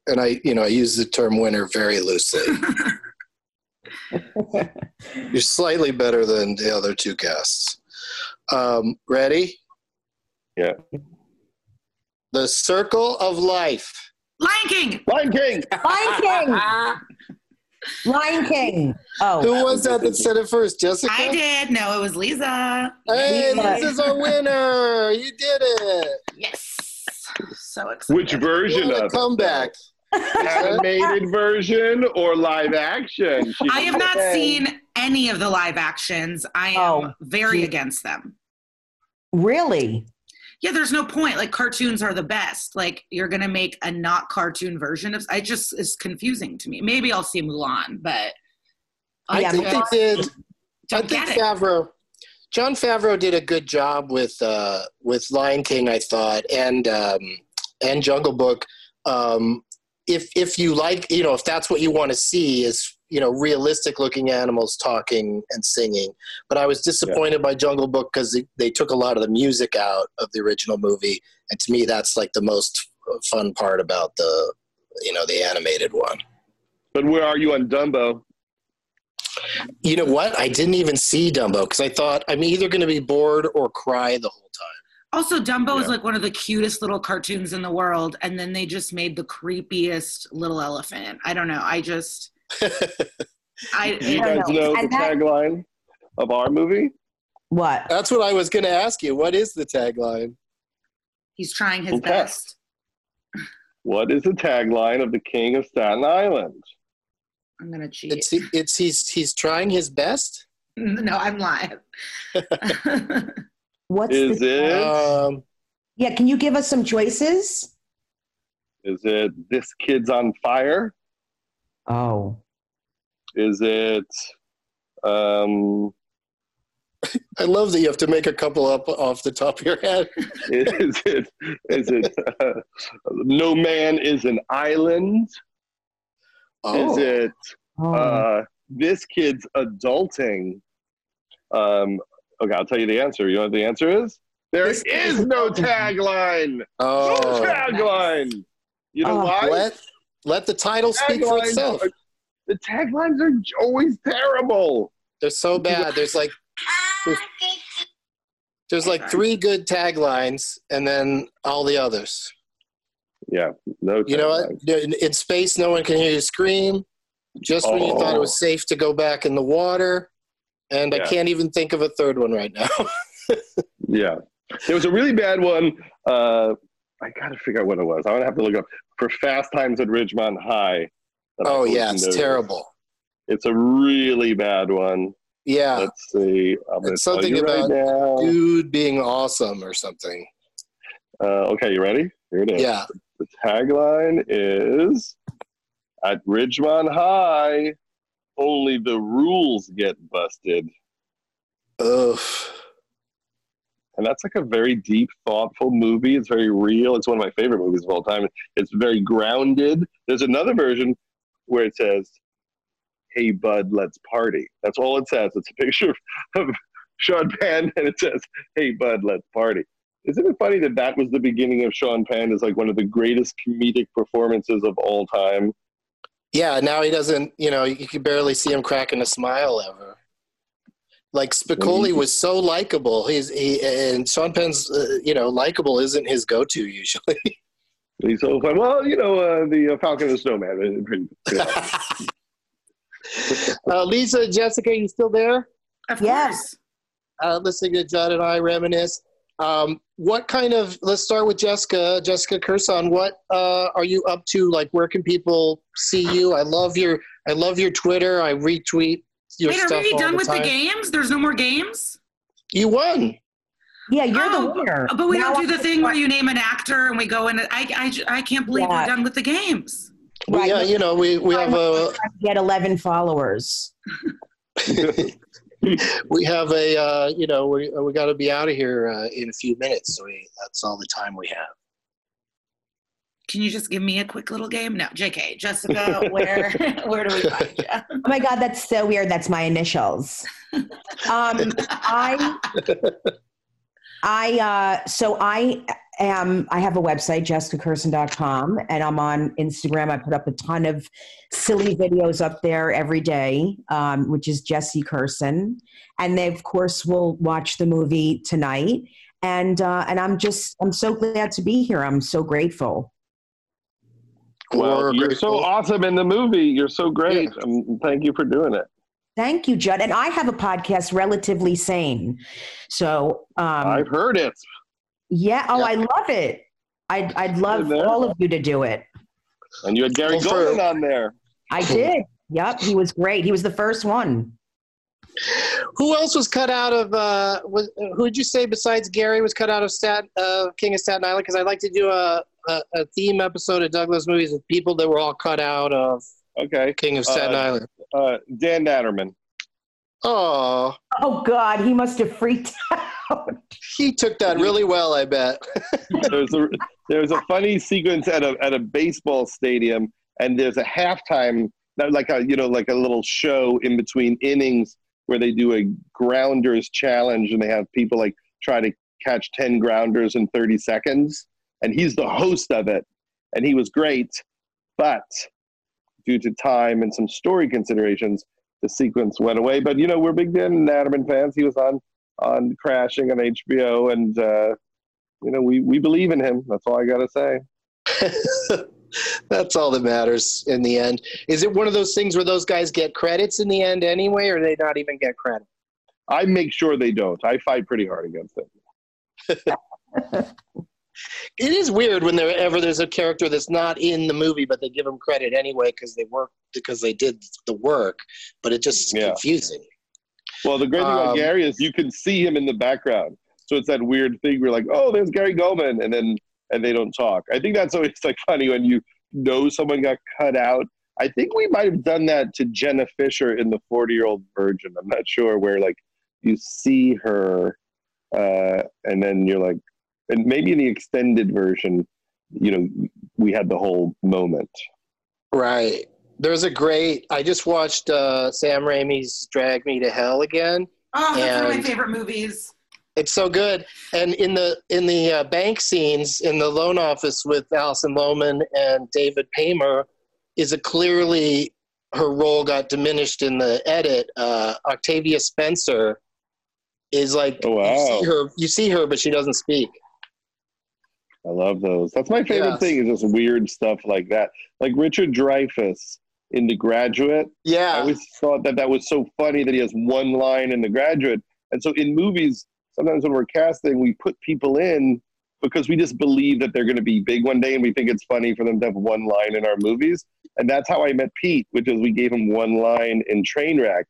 and I, you know, I use the term winner very loosely. You're slightly better than the other two guests. Um, ready? Yeah. The Circle of Life. Lion King. Lion King. Lion King. Lion King. Oh, Who was that that said it first? Jessica? I did. No, it was Lisa. Hey, Lisa. this is our winner. You did it. Yes. So excited. Which version of comeback. Animated version or live action? She- I have not Okay. seen any of the live actions. I am Oh, very gee. against them. really? Yeah, there's no point. Like cartoons are the best. Like you're gonna make a not cartoon version of. I just is confusing to me. Maybe I'll see Mulan, but I Yeah, think they did. I don't think. Favreau, Jon Favreau did a good job with uh, with Lion King, I thought, and um, and Jungle Book. Um, if if you like, you know, if that's what you want to see, is you know realistic looking animals talking and singing. But I was disappointed by Jungle Book because they, they took a lot of the music out of the original movie, and to me, that's like the most fun part about the you know the animated one. But where are you on Dumbo? You know what? I didn't even see Dumbo because I thought I'm either going to be bored or cry the whole time. Also, Dumbo is like one of the cutest little cartoons in the world, and then they just made the creepiest little elephant. I don't know. I just, I, Do you I guys don't know. know the And that- tagline of our movie? What? That's what I was going to ask you. What is the tagline? He's trying his Okay. best. What is the tagline of the King of Staten Island? I'm gonna cheat. It's it's he's he's trying his best. no, I'm lying. What's Is the, it? Um, Yeah, can you give us some choices? Is it This Kid's on Fire? Oh. Is it um, I love that you have to make a couple up off the top of your head. is it is it uh, No Man is an Island? Oh, Is it oh. uh, This Kid's Adulting? Um, okay, I'll tell you the answer. You know what the answer is? There This is no Adulting. tagline. No oh. tagline. You know Oh. why? Let let the title speak for itself. are- the taglines are always terrible. They're so bad. There's like there's, there's like three good taglines, and then all the others. Yeah, no. You know what? In, in space, no one can hear you scream. Just when you thought it was Oh. safe to go back in the water, and I can't even think of a third one right now. Yeah, there was a really bad one. Uh, I got to figure out what it was. I'm gonna have to look up for Fast Times at Ridgemont High. oh yeah, it's terrible. It's a really bad one. Yeah, Let's see. It's something right about now. dude being awesome or something. Uh, okay, you ready? Here it is. Yeah. The tagline is At Ridgemont High, only the rules get busted. Ugh. And that's like a very deep, thoughtful movie. It's very real. It's one of my favorite movies of all time. It's very grounded. There's another version where it says, Hey, bud, let's party. That's all it says. It's a picture of Sean Penn and it says, Hey, bud, let's party. Isn't it funny that that was the beginning of Sean Penn as like one of the greatest comedic performances of all time? Yeah, now he doesn't. You know, you can barely see him cracking a smile ever. Like Spicoli was so likable. He's he and Sean Penn's, uh, you know, likable isn't his go-to usually. He's so fun. Well, you know, uh, the uh, Falcon and the Snowman. uh, pretty- uh, Lisa, Jessica, you still there? Of Yes. course. Uh, listening to John and I reminisce. Um, what kind of? Let's start with Jessica. Jessica Kirson. What uh, are you up to? Like, where can people see you? I love your I love your Twitter. I retweet your Wait, are we done the with time. the games? There's no more games? You won. Yeah, you're Oh, the winner. But we Now don't do I- the thing where you name an actor and we go in. I, I, I can't believe Yeah. we're done with the games. Well, Right. yeah, you know, we we have a get 11 followers. we have a uh, you know we we got to be out of here uh, in a few minutes. So we, that's all the time we have. Can you just give me a quick little game? No, JK. Jessica, where where do we find you? Oh my God, that's so weird. That's my initials. Um, I, I, uh, so I am, I have a website, jessicakirson.com, and I'm on Instagram. I put up a ton of silly videos up there every day, um, which is Jessie Kirson. And they, of course, will watch the movie tonight. And, uh, and I'm just, I'm so glad to be here. I'm so grateful. well, We're you're so awesome in the movie. You're so great. Um, thank you for doing it. Thank you, Judd. And I have a podcast, Relatively Sane. So, um, I've heard it. yeah. Oh, Yeah. I love it. I'd, I'd love Good all of you to do it. And you had Gary Well, for- Gulman on there. I did. Yep. He was great. He was the first one. Who else was cut out of? Uh, was, who would you say besides Gary was cut out of Stat uh, King of Staten Island? Because I'd like to do a, a a theme episode of Doug Loves Movies with people that were all cut out of Okay. King of Staten Uh, Island. Uh, Dan Natterman. Oh, Oh, God. He must have freaked out. he took that really well. I bet. There's a there's a funny sequence at a at a baseball stadium, and there's a halftime, like a you know like a little show in between innings where they do a grounders challenge, and they have people like try to catch ten grounders in 30 seconds, and he's the host of it, and he was great, but due to time and some story considerations, the sequence went away. But you know we're big Dan Natterman fans. He was on on Crashing on HBO, and uh, you know, we, we believe in him. That's all I got to say. That's all that matters in the end. Is it one of those things where those guys get credits in the end anyway, or they not even get credit? I make sure they don't. I fight pretty hard against it. It is weird whenever there's a character that's not in the movie, but they give them credit anyway because they work because they did the work. But it just is Yeah. confusing. Well, the great thing about Um, Gary is you can see him in the background. So it's that weird thing where like, oh, there's Gary Gulman, and then and they don't talk. I think that's always like funny when you know someone got cut out. I think we might have done that to Jenna Fischer in the Forty Year Old Virgin. I'm not sure where like you see her, uh, and then you're like, and maybe in the extended version, you know, we had the whole moment. Right. There's a great. I just watched uh, Sam Raimi's Drag Me to Hell again. Oh, that's one of my favorite movies. It's so good. And in the in the uh, bank scenes in the loan office with Alison Lohman and David Paymer, is a clearly her role got diminished in the edit. Uh, Octavia Spencer is like Oh, you wow. see her you see her, but she doesn't speak. I love those. That's my favorite Yes. thing is just weird stuff like that. Like Richard Dreyfuss in The Graduate. Yeah. I always thought that that was so funny that he has one line in The Graduate. And so in movies, sometimes when we're casting, we put people in because we just believe that they're going to be big one day and we think it's funny for them to have one line in our movies. And that's how I met Pete, which is we gave him one line in Trainwreck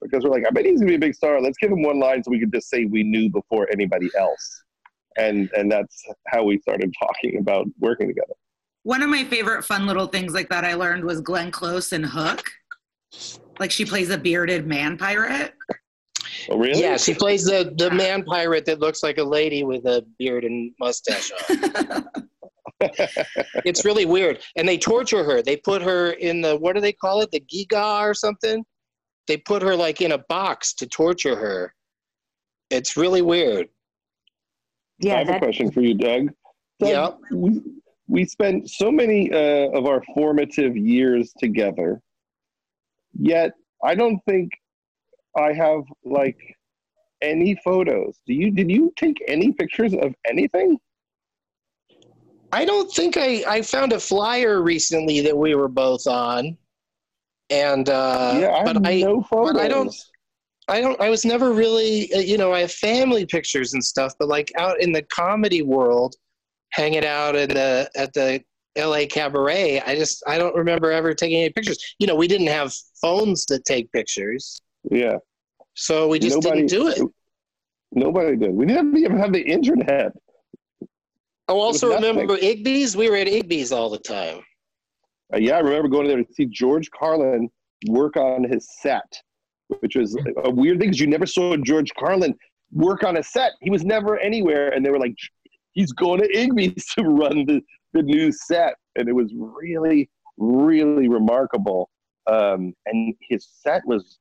because we're like, I bet he's going to be a big star. Let's give him one line so we could just say we knew before anybody else. And and that's how we started talking about working together. One of my favorite fun little things like that I learned was Glenn Close in Hook. Like she plays a bearded man pirate. Oh, really? yeah. She plays the the man pirate that looks like a lady with a beard and mustache on. it's really weird. And they torture her. They put her in the what do they call it? The giga or something. They put her like in a box to torture her. It's really weird. I Yeah, have a question for you, Doug. Doug, Yeah. We, we spent so many uh, of our formative years together, yet I don't think I have like any photos. Do you? Did you take any pictures of anything? I don't think I I found a flyer recently that we were both on. And uh yeah, I have but I no photos. but I don't I don't. I was never really, uh, you know, I have family pictures and stuff, but like out in the comedy world, hanging out in the at the L.A. Cabaret, I just I don't remember ever taking any pictures. You know, we didn't have phones that take pictures, Yeah, so we just Nobody- didn't do it. nobody did. We didn't even have the internet. Oh, also remember Igby's? We were at Igby's all the time. Uh, yeah, I remember going there to see George Carlin work on his set, which was a weird thing because you never saw George Carlin work on a set. He was never anywhere, and they were like, he's going to Igby's to run the, the new set. And it was really, really remarkable. Um, and his set was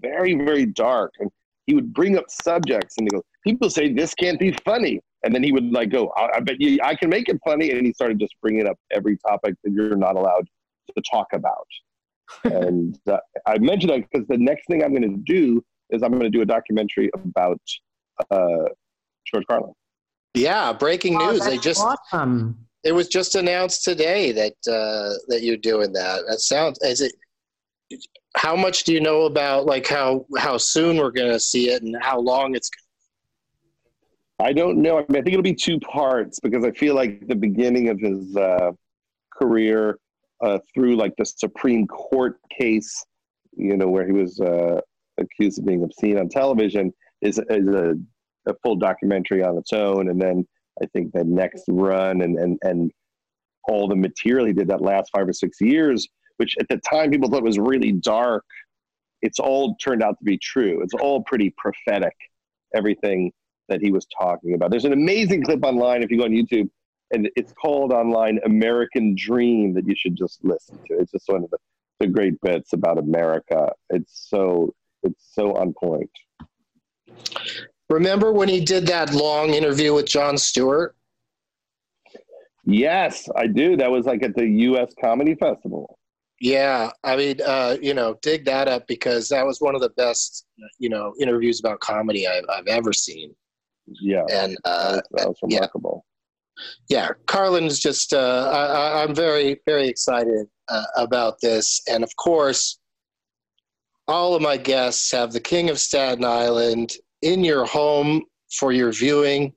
very, very dark. And he would bring up subjects and he goes, people say this can't be funny. And then he would like go, I, I bet you I can make it funny. And he started just bringing up every topic that you're not allowed to talk about. And uh, I mentioned that because the next thing I'm going to do is I'm going to do a documentary about uh, George Carlin. Yeah, breaking Oh, news. They just awesome. it was just announced today that uh, that you're doing that. That sounds is it. How much do you know about like how how soon we're going to see it and how long it's? I don't know. I, mean, I think it'll be two parts because I feel like the beginning of his uh, career uh, through like the Supreme Court case, you know, where he was uh, accused of being obscene on television, is, is a, a full documentary on its own. And then I think the next run and, and, and all the material he did that last five or six years, which at the time people thought was really dark, it's all turned out to be true. It's all pretty prophetic, everything that he was talking about. There's an amazing clip online if you go on YouTube, and it's called online American Dream that you should just listen to. It's just one of the, the great bits about America. It's so it's so on point. Remember when he did that long interview with Jon Stewart? Yes, I do. That was like at the U.S. Comedy Festival. Yeah, I mean, uh, you know, dig that up because that was one of the best, you know, interviews about comedy I've, I've ever seen. Yeah, And that uh, was, that was remarkable. Yeah, Carlin's just, uh, I, I'm very, very excited uh, about this. And of course, all of my guests have the King of Staten Island in your home for your viewing.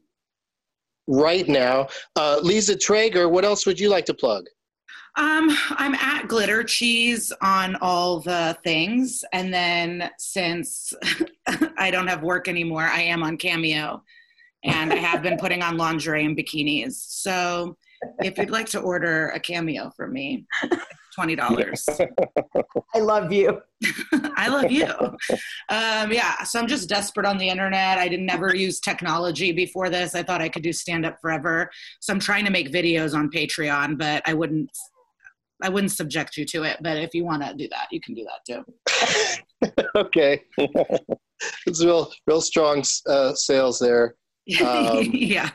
right now. Uh, Lisa Treyger, what else would you like to plug? Um, I'm at Glitter Cheese on all the things, and then since I don't have work anymore, I am on Cameo, and I have been putting on lingerie and bikinis. So, if you'd like to order a Cameo from me, twenty dollars. I love you. I love you. Um, yeah, so I'm just desperate on the internet. I didn't never use technology before this. I thought I could do stand up forever. So I'm trying to make videos on Patreon, but I wouldn't I wouldn't subject you to it. But if you want to do that, you can do that too. okay. it's real, real strong uh, sales there. Um, yeah.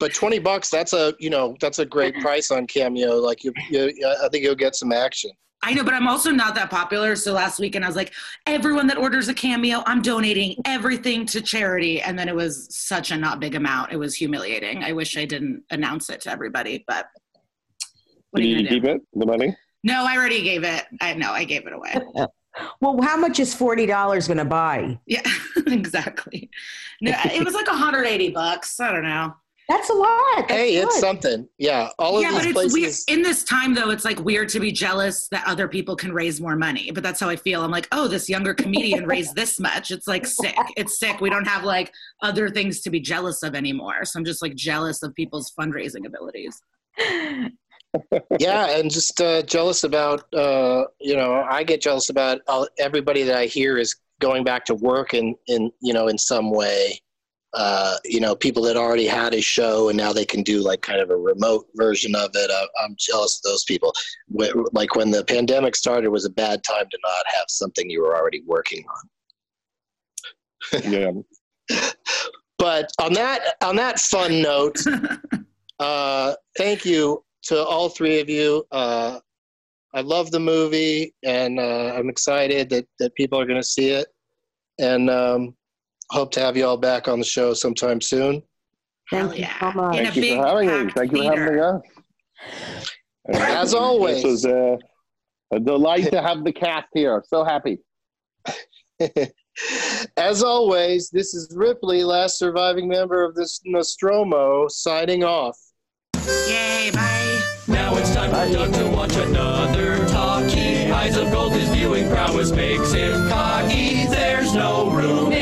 But twenty bucks, that's a you know that's a great price on Cameo. Like you, you I think you'll get some action. I know, but I'm also not that popular. So last weekend I was like, everyone that orders a cameo, I'm donating everything to charity. And then it was such a not big amount. It was humiliating. I wish I didn't announce it to everybody, but what are Did you you keep do? it, the money? No, I already gave it. I no, I gave it away. Well, how much is forty dollars going to buy? Yeah, exactly. No, it was like 180 bucks. I don't know. That's a lot. That's hey, it's something. Yeah, all of yeah, but these it's places. weird. In this time, though, it's like weird to be jealous that other people can raise more money. But that's how I feel. I'm like, oh, this younger comedian raised this much. It's like sick. It's sick. We don't have like other things to be jealous of anymore. So I'm just like jealous of people's fundraising abilities. Yeah, and just uh, jealous about uh, you know I get jealous about all, everybody that I hear is going back to work in in you know in some way. Uh, you know, people that already had a show and now they can do like kind of a remote version of it. Uh, I'm jealous of those people. Like when the pandemic started, was a bad time to not have something you were already working on. Yeah. But on that on that fun note, uh, thank you to all three of you. Uh, I love the movie, and uh, I'm excited that that people are going to see it, and um, hope to have you all back on the show sometime soon. Thank Hell you yeah. so much. In Thank you for having me. packed Thank you for having me theater. on. As always. This was a, a delight to have the cast here. So happy. As always, this is Ripley, last surviving member of this Nostromo, signing off. Yay! Bye. Now it's time for Doug to watch another talkie. Eyes of gold, his viewing prowess makes him cocky. There's no room